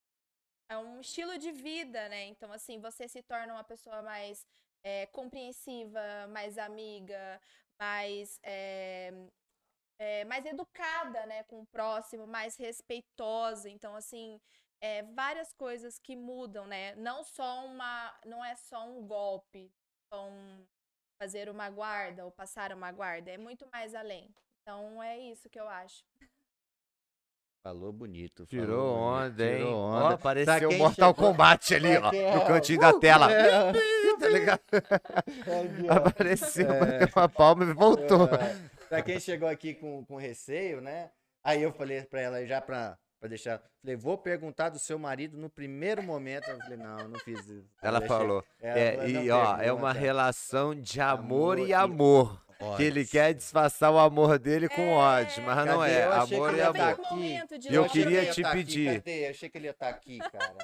é um estilo de vida, né? Então, assim, você se torna uma pessoa mais é, compreensiva, mais amiga, mais, é, é, mais educada, né, com o próximo, mais respeitosa. Então, assim, é, várias coisas que mudam, né? Não só uma, não é só um golpe, um fazer uma guarda ou passar uma guarda, é muito mais além. Então é isso que eu acho. Falou bonito. Tirou falou bonito, onda, hein? Tirou onda. Apareceu quem Mortal chegou- Kombat ali, ó. quem- No cantinho da uh, tela. é. tá ligado? Ó. Apareceu, É. bateu uma palma e voltou. É, pra quem chegou aqui com, com receio, né? Aí eu falei pra ela, já pra, pra deixar. Falei, vou perguntar do seu marido no primeiro momento. Eu falei, não, eu não fiz isso. Ela Deixei- falou. Ela É, falou, e "Não ó, é pergunta." uma relação de amor, Amor e e amor. Que ele quer disfarçar o amor dele com É, ódio, mas não cadê? é. Eu achei Amor e amor. de E eu ele queria ia te tá aqui, pedir. cadê? Achei que ele ia estar aqui, cara.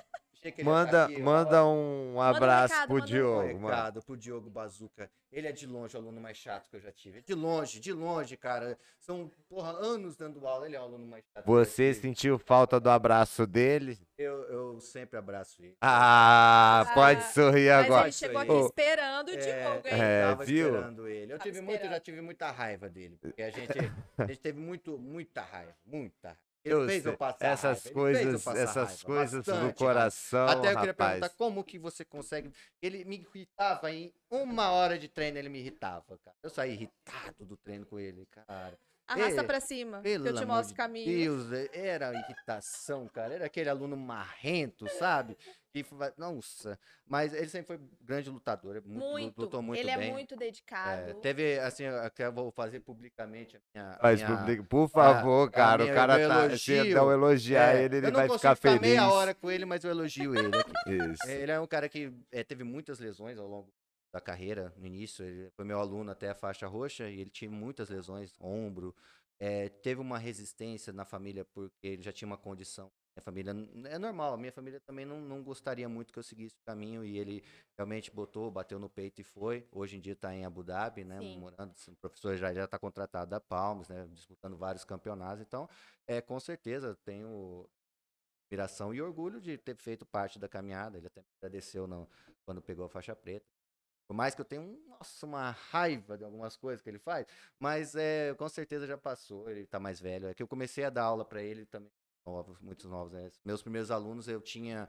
Manda, aqui, manda um abraço recado, pro manda um- Um Diogo, mano. recado pro Diogo Bazuca. Ele é de longe o aluno mais chato que eu já tive. De longe, de longe, cara. São, porra, anos dando aula. Ele é o aluno mais chato. que eu já Você tive. sentiu falta do abraço dele? Eu, eu sempre abraço ele. Ah, Ah, pode sorrir Mas agora. ele chegou aqui esperando o É, Diogo, hein? é, eu tava viu? esperando ele. Eu Tava tive muito, já esperando. tive muita raiva dele. Porque a gente, a gente teve muito, muita raiva. Muita raiva. Ele Eu fez sei, eu passar essas raiva, coisas, passar essas raiva, coisas do bastante raiva. coração, Até eu queria rapaz. perguntar como que você consegue. Ele me irritava em uma hora de treino, ele me irritava, cara. Eu saí irritado do treino com ele, cara. Arrasta É, pra cima, que eu te mostro o caminho. Deus, é- era irritação, cara. Era aquele aluno marrento, sabe? Que, fa- nossa, mas ele sempre foi grande lutador, é muito, lutou muito ele bem. é muito É, dedicado. teve, assim, eu que eu vou fazer publicamente a minha. a Mas, minha- publica- por favor, a cara, minha- o cara tá. Se elogio, não elogiar é, ele, ele eu não vai ficar feliz. meia hora com ele, mas eu elogio ele. Isso. Ele é um cara que é, teve muitas lesões ao longo da carreira, no início. Ele foi meu aluno até a faixa roxa e ele tinha muitas lesões, ombro. É, teve uma resistência na família porque ele já tinha uma condição. Minha família é normal, a minha família também não, não gostaria muito que eu seguisse o caminho e ele realmente botou, bateu no peito e foi. Hoje em dia está em Abu Dhabi, né? Sim. Morando, o professor já já está contratado da Palmas, né? Disputando vários campeonatos. Então, é, com certeza tenho admiração e orgulho de ter feito parte da caminhada. Ele até me agradeceu não, quando pegou a faixa preta. Por mais que eu tenha um, nossa, uma raiva de algumas coisas que ele faz, mas é, com certeza já passou, ele tá mais velho. É que eu comecei a dar aula para ele também, novos, muitos novos. né? Meus primeiros alunos eu tinha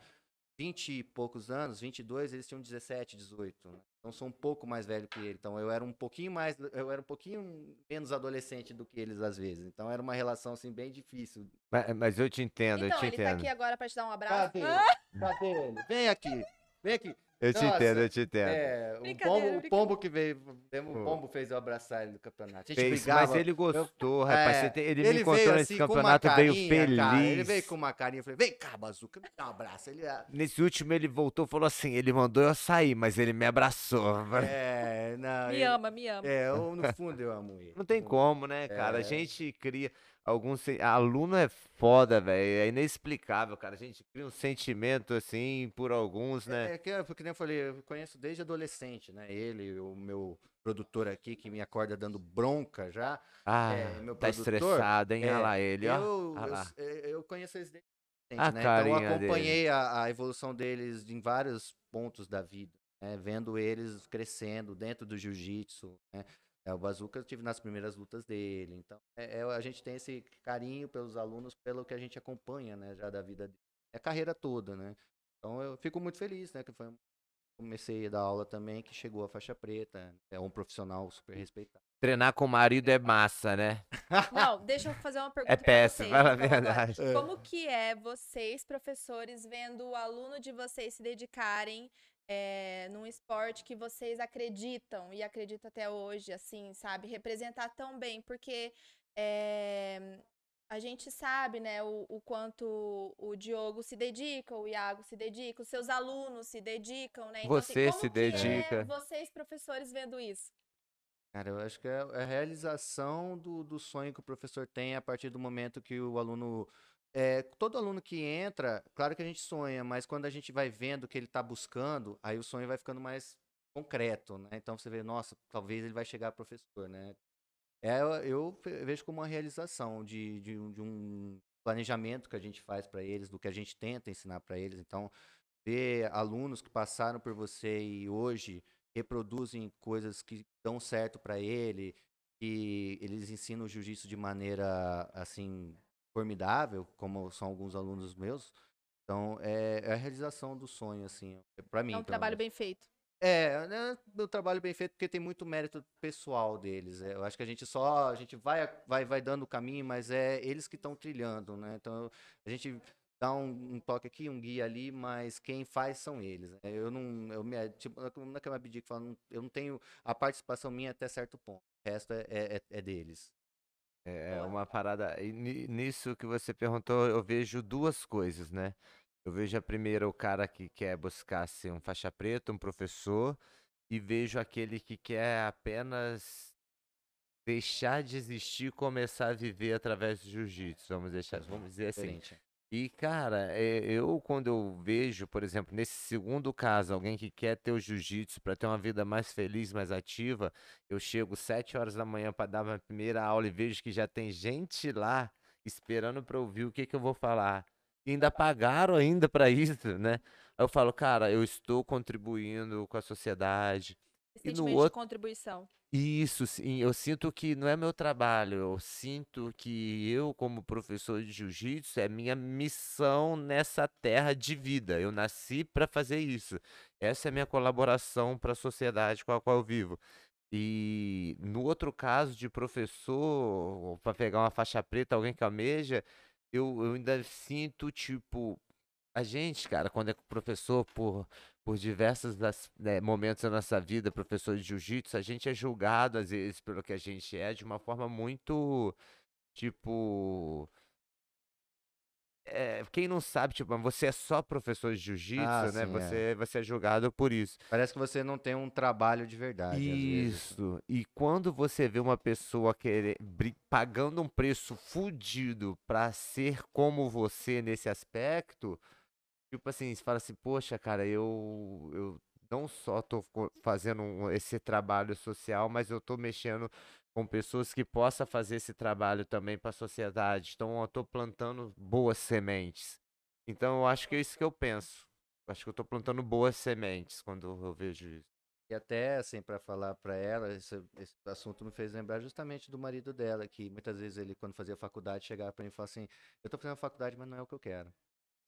20 e poucos anos, 22, eles tinham 17, 18. Né? Então sou um pouco mais velho que ele. Então eu era um pouquinho mais, eu era um pouquinho menos adolescente do que eles às vezes. Então era uma relação assim bem difícil. Mas, mas eu te entendo, eu Então, te ele tá entendo. aqui agora pra te dar um abraço. Cadê? Ah, Cadê ele? Vem aqui. Vem aqui. Eu te Nossa, entendo, eu te entendo. É, o pombo, o pombo que veio, o pombo fez eu abraçar ele no campeonato. A gente Fez, brigava. mas ele gostou, rapaz. É, você tem- ele, ele me encontrou veio nesse assim, campeonato, veio carinha, feliz. cara, ele veio com uma carinha, eu falei, vem cá, Bazuca, me dá um abraço. Ele, ah, Nesse último ele voltou e falou assim, ele mandou eu sair, mas ele me abraçou. é, não, me ele- ama, me ama. É, eu, no fundo eu amo ele. Não tem como, né, cara? A É. gente cria alguns. Aluno é foda, velho. É inexplicável, cara. A gente cria um sentimento assim por alguns, né? É, é que, eu- que nem eu falei, eu conheço desde adolescente, né? Ele, o meu produtor aqui, que me acorda dando bronca já. Ah, é, meu tá produtor, estressado, hein? é, Olha lá ele, ó. Eu, Ah eu, é, eu conheço eles desde A adolescente, né? Então eu acompanhei a, a evolução deles em vários pontos da vida, né? Vendo eles crescendo dentro do jiu-jitsu, né? É, o Bazuca eu tive nas primeiras lutas dele, então é, é, a gente tem esse carinho pelos alunos, pelo que a gente acompanha, né? Já da vida dele, é a carreira toda, né? Então eu fico muito feliz, né? Que foi comecei a dar aula também, que chegou a faixa preta, é um profissional super respeitado. Treinar com o marido é massa, né? Não, deixa eu fazer uma pergunta É pra péssimo, fala a então, verdade. É. Como que é vocês, professores, vendo o aluno de vocês se dedicarem é, num esporte que vocês acreditam e acreditam até hoje, assim, sabe? Representar tão bem, porque é, a gente sabe, né, o, o quanto o Diogo se dedica, o Iago se dedica, os seus alunos se dedicam, né? assim, Você como se é dedica. vocês, professores, vendo isso? Cara, eu acho que é a realização do, do sonho que o professor tem a partir do momento que o aluno. É, todo aluno que entra, claro que a gente sonha, mas quando a gente vai vendo o que ele está buscando, aí o sonho vai ficando mais concreto, né? Então você vê, nossa, talvez ele vai chegar professor, né? É, eu- eu ve- vejo como uma realização de, de, de um planejamento que a gente faz para eles, do que a gente tenta ensinar para eles. Então, ver alunos que passaram por você e hoje reproduzem coisas que dão certo para ele, que eles ensinam o jiu-jitsu de maneira assim formidável, como são alguns alunos meus. Então, é, é a realização do sonho, assim, pra mim. É um trabalho menos. bem feito. É, né, o trabalho bem feito porque tem muito mérito pessoal deles. é, eu acho que a gente só, a gente vai, vai, vai dando o caminho, mas é eles que estão trilhando, né? Então a gente dá um, um toque aqui, um guia ali, mas quem faz são eles. né? Eu não, eu me, é, tipo, que fala, não- eu não tenho a participação minha até certo ponto. O resto é, é, é- é deles. É Boa. uma parada. e ni- Nisso que você perguntou, eu vejo duas coisas, né? Eu vejo a primeira, o cara que quer buscar ser um faixa preta, um professor, e vejo aquele que quer apenas deixar de existir e começar a viver através do jiu-jitsu, vamos deixar, vamos dizer assim. Diferente. E, cara, é, eu quando eu vejo, por exemplo, nesse segundo caso, alguém que quer ter o jiu-jitsu para ter uma vida mais feliz, mais ativa, eu chego sete horas da manhã para dar minha primeira aula e vejo que já tem gente lá esperando para ouvir o que que eu vou falar. E ainda pagaram ainda para isso, né? Aí eu falo, cara, eu estou contribuindo com a sociedade. Esse E no sentimento de outro- contribuição. Isso, sim, eu sinto que não é meu trabalho, eu sinto que eu, como professor de jiu-jitsu, é minha missão nessa terra de vida. Eu nasci para fazer isso. Essa é a minha colaboração para a sociedade com a qual eu vivo. E no outro caso de professor, para pegar uma faixa preta, alguém que almeja, eu, eu ainda sinto, tipo, a gente, cara, quando é professor por por diversos das- né, momentos da nossa vida, professor de jiu-jitsu, a gente é julgado, às vezes, pelo que a gente é, de uma forma muito, tipo... é, quem não sabe, tipo, mas você é só professor de jiu-jitsu, Ah, né? sim, é. Você, você é julgado por isso. Parece que você não tem um trabalho de verdade. Isso. E quando você vê uma pessoa querer, pagando um preço fudido pra ser como você nesse aspecto, tipo assim, você fala assim, poxa, cara, eu, eu não só tô fazendo esse trabalho social, mas eu tô mexendo com pessoas que possam fazer esse trabalho também para a sociedade. Então, eu tô plantando boas sementes. Então, eu acho que é isso que eu penso. Eu acho que eu tô plantando boas sementes quando eu vejo isso. E até, assim, para falar para ela, esse, esse assunto me fez lembrar justamente do marido dela, que muitas vezes ele, quando fazia faculdade, chegava para mim e falava assim: Eu tô fazendo faculdade, mas não é o que eu quero.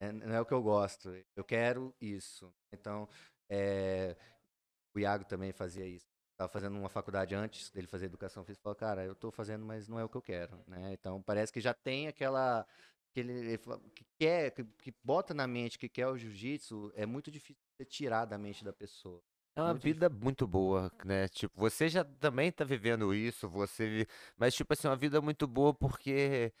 É, não é o que eu gosto. Eu quero isso. Então, é, o Iago também fazia isso. Estava fazendo uma faculdade antes dele fazer educação física. Falou, cara, eu tô fazendo, mas não é o que eu quero. Né? Então, parece que já tem aquela. Aquele, ele que quer, que, que bota na mente que quer o jiu-jitsu, é muito difícil de tirar da mente da pessoa. É uma Muito vida muito boa, né? Tipo, você já também tá vivendo isso, você, mas tipo assim, uma vida muito boa porque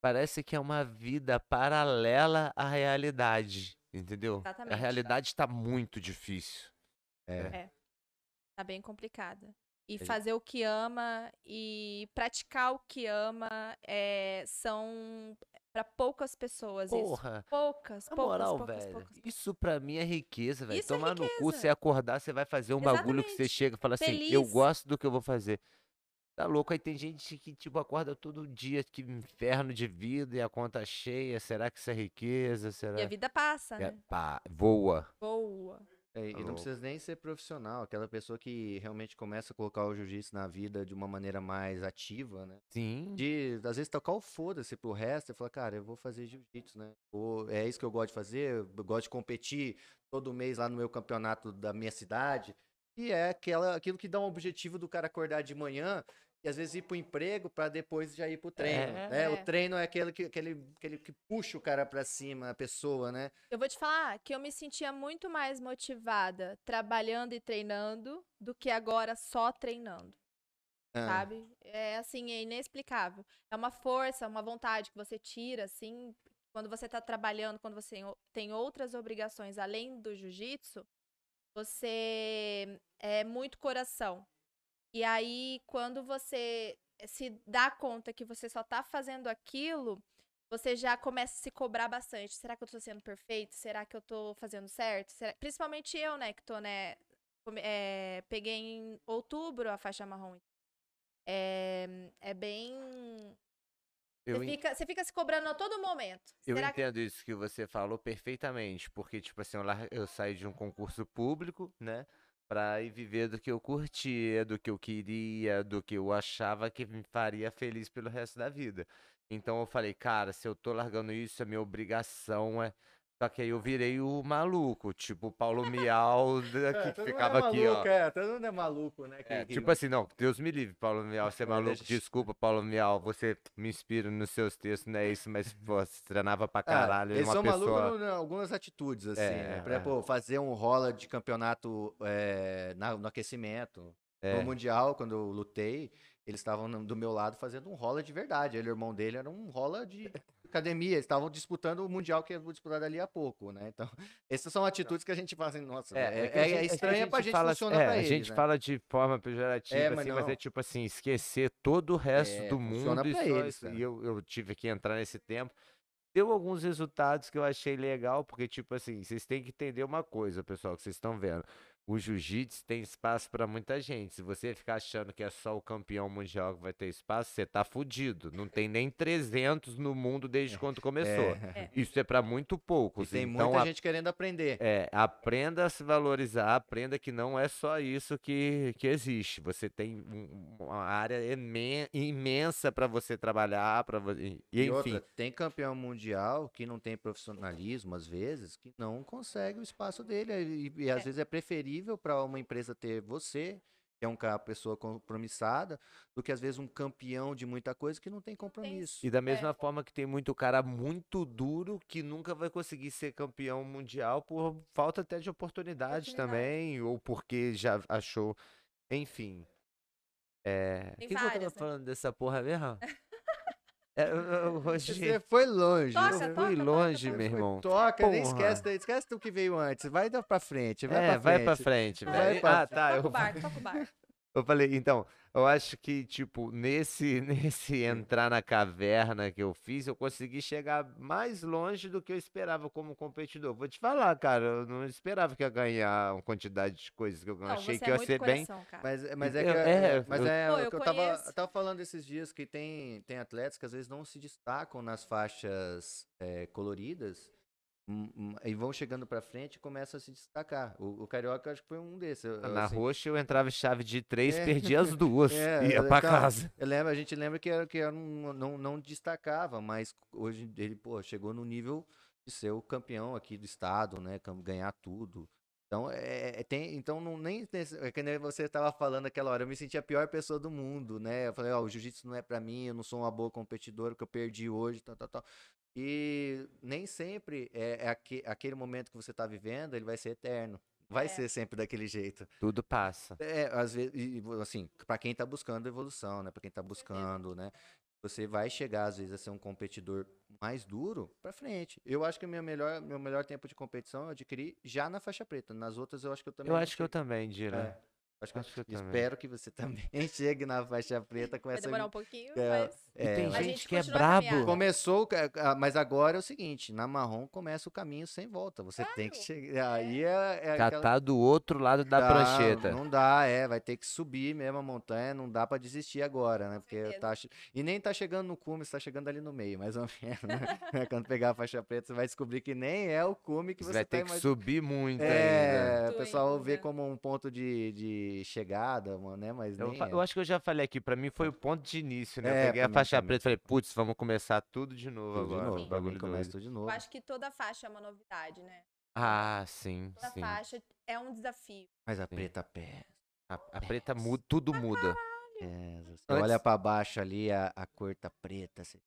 parece que é uma vida paralela à realidade, entendeu? A Exatamente. realidade tá muito difícil. É. Tá bem complicada. E Ele- fazer o que ama e praticar o que ama é, são para poucas pessoas isso. Porra, Poucas, na poucas, moral, poucas, velho, poucas, poucas. isso pra mim é riqueza, velho. Isso é Tomar no cu, riqueza. você acordar, você vai fazer um bagulho que você Exatamente. chega e fala assim, eu Feliz. gosto do que eu vou fazer. Tá louco? Aí tem gente que, tipo, acorda todo dia, que inferno de vida e a conta cheia. Será que isso é riqueza? Será? E a vida passa, É, né? pá, voa. Boa. É, e Tá não louco. precisa nem ser profissional, aquela pessoa que realmente começa a colocar o jiu-jitsu na vida de uma maneira mais ativa, né? Sim. De, às vezes, tocar o foda-se pro resto e falar, cara, eu vou fazer jiu-jitsu, né? Ou é isso que eu gosto de fazer, eu gosto de competir todo mês lá no meu campeonato da minha cidade. E é aquela, aquilo que dá um objetivo do cara acordar de manhã e às vezes ir pro emprego pra depois já ir pro treino, É. né? É. O treino é aquele que, aquele, aquele que puxa o cara pra cima, a pessoa, né? Eu vou te falar que eu me sentia muito mais motivada trabalhando e treinando do que agora só treinando, Ah, sabe? É assim, é inexplicável. É uma força, uma vontade que você tira, assim, quando você tá trabalhando, quando você tem outras obrigações além do jiu-jitsu, você é muito coração. E aí, quando você se dá conta que você só tá fazendo aquilo, você já começa a se cobrar bastante. Será que eu tô sendo perfeito? Será que eu tô fazendo certo? Será- Principalmente eu, né, que tô, né, é, peguei em outubro a faixa marrom. É, é bem... Você fica, você fica se cobrando a todo momento. eu Será que... entendo isso que você falou perfeitamente, porque, tipo assim, eu, eu saí de um concurso público, né? Pra ir viver do que eu curtia, do que eu queria, do que eu achava que me faria feliz pelo resto da vida. Então eu falei, cara, se eu tô largando isso, a minha obrigação é Só que aí eu virei o maluco, tipo o Paulo Miau da- que todo mundo ficava é aqui, ó. maluco, É, todo mundo é maluco, né? que- É, que tipo assim, não, Deus me livre, Paulo Miau, ser É, maluco. deixa- Desculpa, Paulo Miau, você me inspira nos seus textos, não é isso, mas, pô, você treinava pra Ah, caralho, eles uma são pessoa... malucos em algumas atitudes, assim, É, né? Por é. exemplo, fazer um rola de campeonato é, na- no aquecimento. É. No Mundial, quando eu lutei, eles estavam do meu lado fazendo um rola de verdade. Ele o irmão dele era um rola de academia. Eles estavam disputando o Mundial que eu vou disputar dali a pouco, né? Então, essas são atitudes que a gente fala assim, nossa, é, é, é a estranha pra gente, fala, funciona é, pra a gente né? fala de forma pejorativa, É, mas assim, mas é tipo assim, esquecer todo o resto É, do mundo e só eles. E eu, eu tive que entrar nesse tempo. Deu alguns resultados que eu achei legal, porque, tipo assim, vocês têm que entender uma coisa, pessoal, que vocês estão vendo. O jiu-jitsu tem espaço pra muita gente. Se você ficar achando que é só o campeão mundial que vai ter espaço, você tá fudido. Não tem nem 300 no mundo desde quando começou. É. Isso é pra muito E poucos. tem então, muita a- gente querendo aprender. é, aprenda a se valorizar, aprenda que não é só isso que, que existe. Você tem um- uma área imensa para você trabalhar, para e, e, E enfim. outra, tem campeão mundial que não tem profissionalismo, às vezes, que não consegue o espaço dele. E, e às É. vezes é preferível para uma empresa ter você, que é um ca- pessoa compromissada, do que às vezes um campeão de muita coisa que não tem compromisso. E da mesma forma que tem muito cara muito duro que nunca vai conseguir ser campeão mundial por falta até de oportunidade Oportunidade. também, ou porque já achou. Enfim. É. Tem que, que eu tava né? falando dessa porra mesmo? É, hoje- Você foi longe. Toca, eu fui toca, longe, toca. meu irmão. Toca, nem Porra. esquece, esquece do que veio antes. Vai dar pra frente, vai é, pra vai frente. pra frente, Vai velho. pra Ah, tá. Toca Eu, o barco, toca o barco. Eu falei, então, eu acho que, tipo, nesse, nesse entrar na caverna que eu fiz, eu consegui chegar mais longe do que eu esperava como competidor. Vou te falar, cara, eu não esperava que ia ganhar uma quantidade de coisas que eu Não, achei você que é ia muito ser bem. coração, cara. Mas, mas é que é, é, mas eu- é Pô, o eu que eu tava, eu tava falando esses dias que tem, tem atletas que às vezes não se destacam nas faixas é, coloridas hum, hum, e vão chegando pra frente e começam a se destacar. O, o Carioca acho que foi um desses. eu- eu, Na assim, roxa eu entrava em chave de três, É. perdia as duas. É, ia então, casa. Eu lembro, a gente lembra que era que era um- não, não destacava, mas hoje ele, pô, chegou no nível de ser o campeão aqui do estado, né? Ganhar tudo. Então, é, é- tem, então não nem é que nem você estava falando aquela hora, eu me senti a pior pessoa do mundo, né? Eu falei, ó, o jiu-jitsu não é pra mim, eu não sou uma boa competidora, que eu perdi hoje, tal, tal, tal. E nem sempre é, é aque- aquele momento que você tá vivendo, ele vai ser eterno. Vai É. ser sempre daquele jeito. Tudo passa. É, às vezes, e, assim, pra quem tá buscando evolução, né? Pra quem tá buscando, né? Você vai chegar, às vezes, a ser um competidor mais duro pra frente. Eu acho que o meu melhor, meu melhor tempo de competição eu adquiri já na faixa preta. Nas outras, eu acho que eu também Eu acho que eu também, Dira. É, acho que eu, acho que eu também. espero que você também chegue na faixa preta com Vai essa. demorar um pouquinho, é, mas. E tem É, A gente gente que é brabo. Começou, ca- ca- mas agora é o seguinte, na marrom começa o caminho sem volta. Você tem que Claro. chegar. Aí é, é Já aquela- tá do outro lado da Dá, prancheta. Não dá, é, vai ter que subir mesmo a montanha, não dá pra desistir agora, né? Porque tá, e nem tá chegando no cume, você tá chegando ali no meio, mais ou menos, né? Quando pegar a faixa preta, você vai descobrir que nem é o cume que Você você vai tá ter que subir muito ainda. É, o Muito pessoal vê ainda. como um ponto de, de chegada, mano, né? Mas Eu, é. eu acho que eu já falei aqui, pra mim foi o ponto de início, né? É, eu peguei a faixa também. preta e falei, putz, vamos começar tudo de novo Tudo de agora. novo, um pra mim bagulho começa tudo de Eu novo. acho que toda faixa é uma novidade, né? Ah, sim, Toda sim. faixa é um desafio. Mas a Sim. preta pé. A, a preta muda, tudo muda. É, você Antes- olha pra baixo ali, a, a cor tá preta. Você...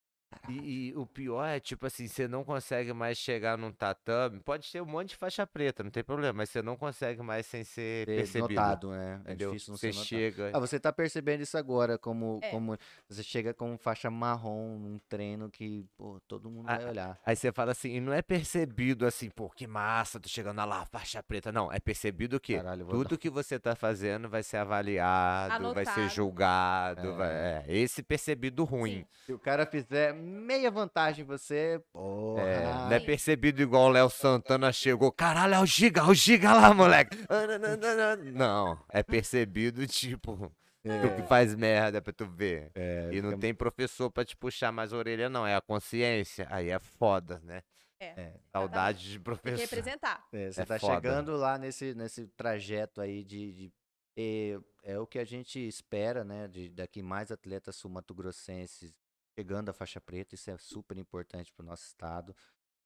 E, e o pior é, tipo assim, você não consegue mais chegar num tatame. Pode ter um monte de faixa preta, não tem problema, mas você não consegue mais sem ser percebido. notado, né? É entendeu? difícil não você ser notado. chega. Ah, você tá percebendo isso agora, como, É. como você chega com faixa marrom num treino que, pô, todo mundo Ah, vai olhar. Aí você fala assim, e não é percebido assim, pô, que massa, tô chegando lá, faixa preta. Não, é percebido que Caralho, eu vou dar- tudo que você tá fazendo vai ser avaliado, vai ser Anotado. julgado. vai- é, esse percebido ruim. Sim. Se o cara fizer meia vantagem em você, porra. É, não é Sim. percebido igual o Léo Santana chegou. Caralho, é o Giga, é o Giga lá, moleque. Não, é percebido, tipo, tu que faz merda pra tu ver. É, E não fica- tem professor pra te puxar mais a orelha, não. É a consciência. Aí é foda, né? É. Saudade de Tem que professor. representar. é, você é tá foda. chegando lá nesse, nesse trajeto aí de. de- é, é o que a gente espera, né? De, daqui mais atletas sul-mato-grossenses chegando à faixa preta, isso é super importante pro nosso estado.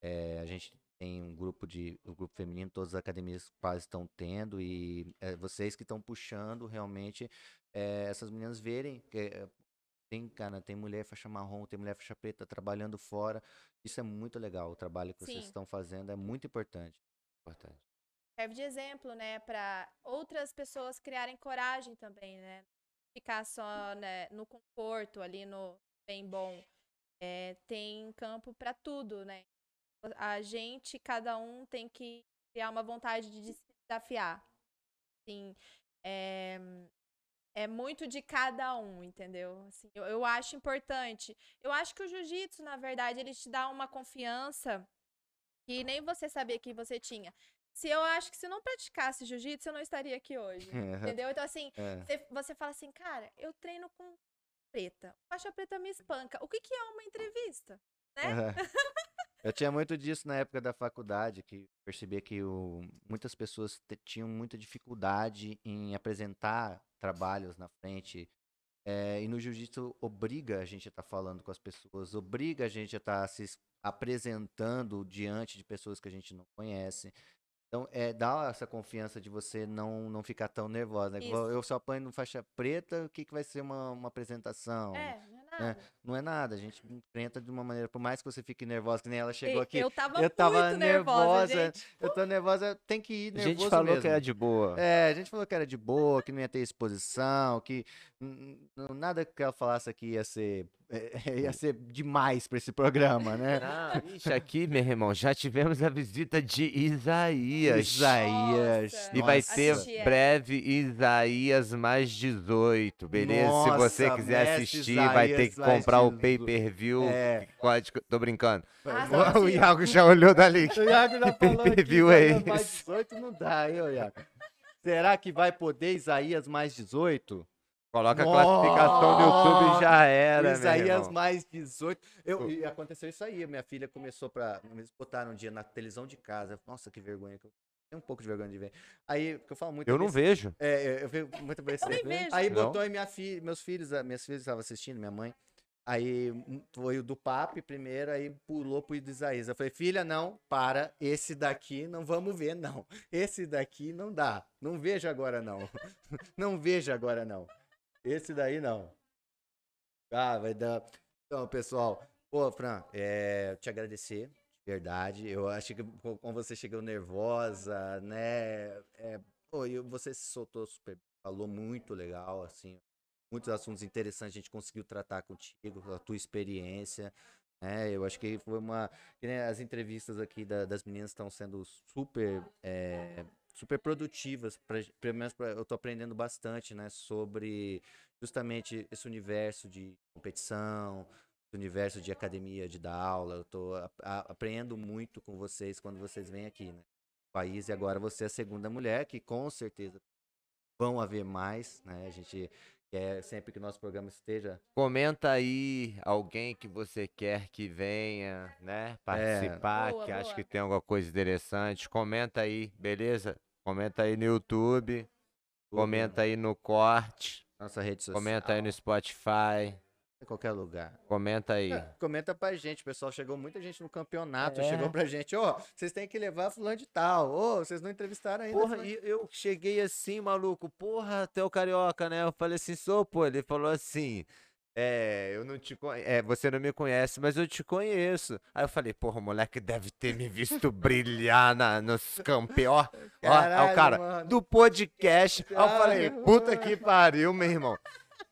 É, a gente tem um grupo de um grupo feminino, todas as academias quase estão tendo e é, vocês que estão puxando realmente é, essas meninas verem que é, tem cara, tem mulher faixa marrom, tem mulher faixa preta trabalhando fora. Isso é muito legal. O trabalho que vocês Sim. estão fazendo é muito importante. Importante. serve de exemplo, né, para outras pessoas criarem coragem também, né? Ficar só né, no conforto, ali no bem bom. É, tem campo para tudo, né? A gente, cada um tem que criar uma vontade de se desafiar. Assim, é, é muito de cada um, entendeu? Assim, eu, eu acho importante. Eu acho que o jiu-jitsu, na verdade, ele te dá uma confiança que nem você sabia que você tinha. Se eu acho que se eu não praticasse jiu-jitsu, eu não estaria aqui hoje. Entendeu? Então, assim, É. você, você fala assim, cara, eu treino com preta. Faixa preta me espanca. O que, que é uma entrevista? Né? Eu tinha muito disso na época da faculdade, que percebia que o- muitas pessoas tinham muita dificuldade em apresentar trabalhos na frente. É, e no jiu-jitsu obriga a gente a estar falando com as pessoas, obriga a gente a estar se es- apresentando diante de pessoas que a gente não conhece. Então, é, dá essa confiança de você não, não ficar tão nervosa. Né? Eu só apanho no faixa preta, o que, que vai ser uma, uma apresentação? É, não é nada. Não é nada, a gente enfrenta de uma maneira, por mais que você fique nervosa, que nem ela chegou E- aqui. Eu tava, eu tava muito nervosa, nervosa, gente. Eu tô nervosa, tem que ir A nervoso gente falou mesmo. que era de boa. É, a gente falou que era de boa, que não ia ter exposição, que nada que ela falasse aqui ia ser, ia ser demais pra esse programa, né? Não, ixi, aqui, meu irmão, já tivemos a visita de Isaías. Isaías. Nossa. E vai nossa. ter breve Isaías mais 18, beleza? Se você Nossa, quiser assistir, vai ter Isaías que comprar o 18. pay-per-view. É. Código- Tô brincando. Ah, O-. Iago já olhou dali. O Iago já Que falou pay-per-view é Isaías mais esse? 18 não dá, hein, ô Iago? Será que vai poder Isaías mais 18? Coloca a classificação no YouTube e já era, Isaías irmão. mais 18. Eu, e aconteceu isso aí. Minha filha começou pra. Eles botaram um dia na televisão de casa. Nossa, que vergonha. que Eu tenho um pouco de vergonha de ver. Aí, porque eu falo muito. Eu não vejo. É, eu vejo nem vejo. Aí Não? botou aí minha filha, meus filhos, a- minhas filhas estavam assistindo, minha mãe. Aí hum, foi o do Papi primeiro, aí pulou pro do Isaías. Eu falei, filha, não, para, esse daqui não vamos ver, não. Esse daqui não dá. Não vejo agora, não. Não vejo agora, não. Esse daí não. Ah, vai dar. Então, pessoal, pô, Fran, é, te agradecer, de verdade. Eu acho que co- como você chegou nervosa, né? É, pô, e você se soltou super, falou muito legal, assim. Muitos assuntos interessantes a gente conseguiu tratar contigo, a tua experiência. né? eu acho que foi uma. nem as entrevistas aqui da- das meninas estão sendo super. é, super produtivas. Pra, pelo menos pra- eu tô aprendendo bastante, né? Sobre justamente esse universo de competição, esse universo de academia, de dar aula. Eu tô a- a- aprendendo muito com vocês quando vocês vêm aqui, né? no País e agora você é a segunda mulher, que com certeza vão haver mais, né? A gente quer sempre que o nosso programa esteja. Comenta aí alguém que você quer que venha, né? Participar, Boa, que acha que tem alguma coisa interessante. Comenta aí, beleza? Comenta aí no YouTube, comenta aí no corte, Nossa rede social. comenta aí no Spotify, Em qualquer lugar. comenta aí. É, comenta pra gente, pessoal. Chegou muita gente no campeonato. É. Chegou pra gente, ô, vocês têm que levar fulano de tal. Ô, vocês não entrevistaram ainda. Porra, fulano e eu cheguei assim, maluco, porra, até o carioca, né? Eu falei assim, sou, pô. Ele falou assim, é, eu não te conheço, é, você não me conhece, mas eu te conheço. Aí eu falei, porra, o moleque deve ter me visto brilhar na, nos campeões. Ó, ó, ó, Caralho, o cara, mano. do podcast. Aí eu falei, Caralho. puta que pariu, meu irmão.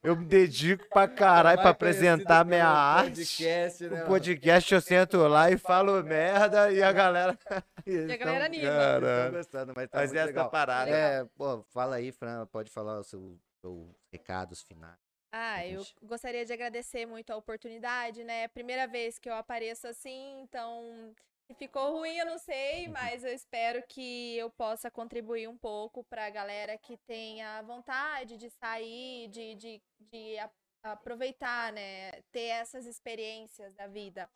Eu me dedico pra caralho pra apresentar minha arte. Podcast, né, O podcast eu sento lá e falo merda e a galera. E a galera anima. Caralho. gostando, mas tá Mas muito essa legal. parada. É, pô, fala aí, Fran, pode falar os seus, seus recados finais. Ah, eu gostaria de agradecer muito a oportunidade, né? Primeira vez que eu apareço assim, então se ficou ruim, eu não sei, mas eu espero que eu possa contribuir um pouco para a galera que tenha vontade de sair, de, de, de a- aproveitar, né? Ter essas experiências da vida.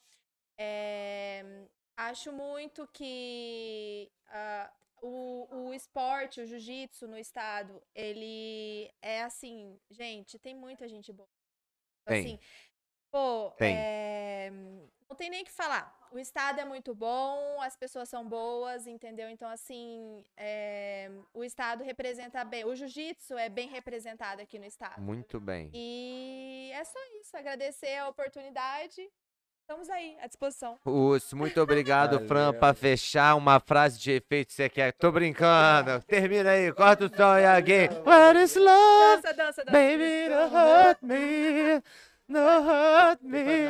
É, acho muito que ah, o, o esporte, o jiu-jitsu no estado, ele é assim, gente, tem muita gente boa. Tem. Assim, Pô, Tem. é, não tem nem o que falar. O estado é muito bom, as pessoas são boas, entendeu? Então, assim, é, o estado representa bem. O jiu-jitsu é bem representado aqui no estado. Muito bem. E é só isso. Agradecer a oportunidade. Estamos aí, à disposição. Urso, muito obrigado, Fran. Valeu. Pra fechar, uma frase de efeito você quer. Tô brincando. Termina aí, corta o som e alguém. What is love? Dança, dança, dança. Baby, don't hurt me. Don't hurt me.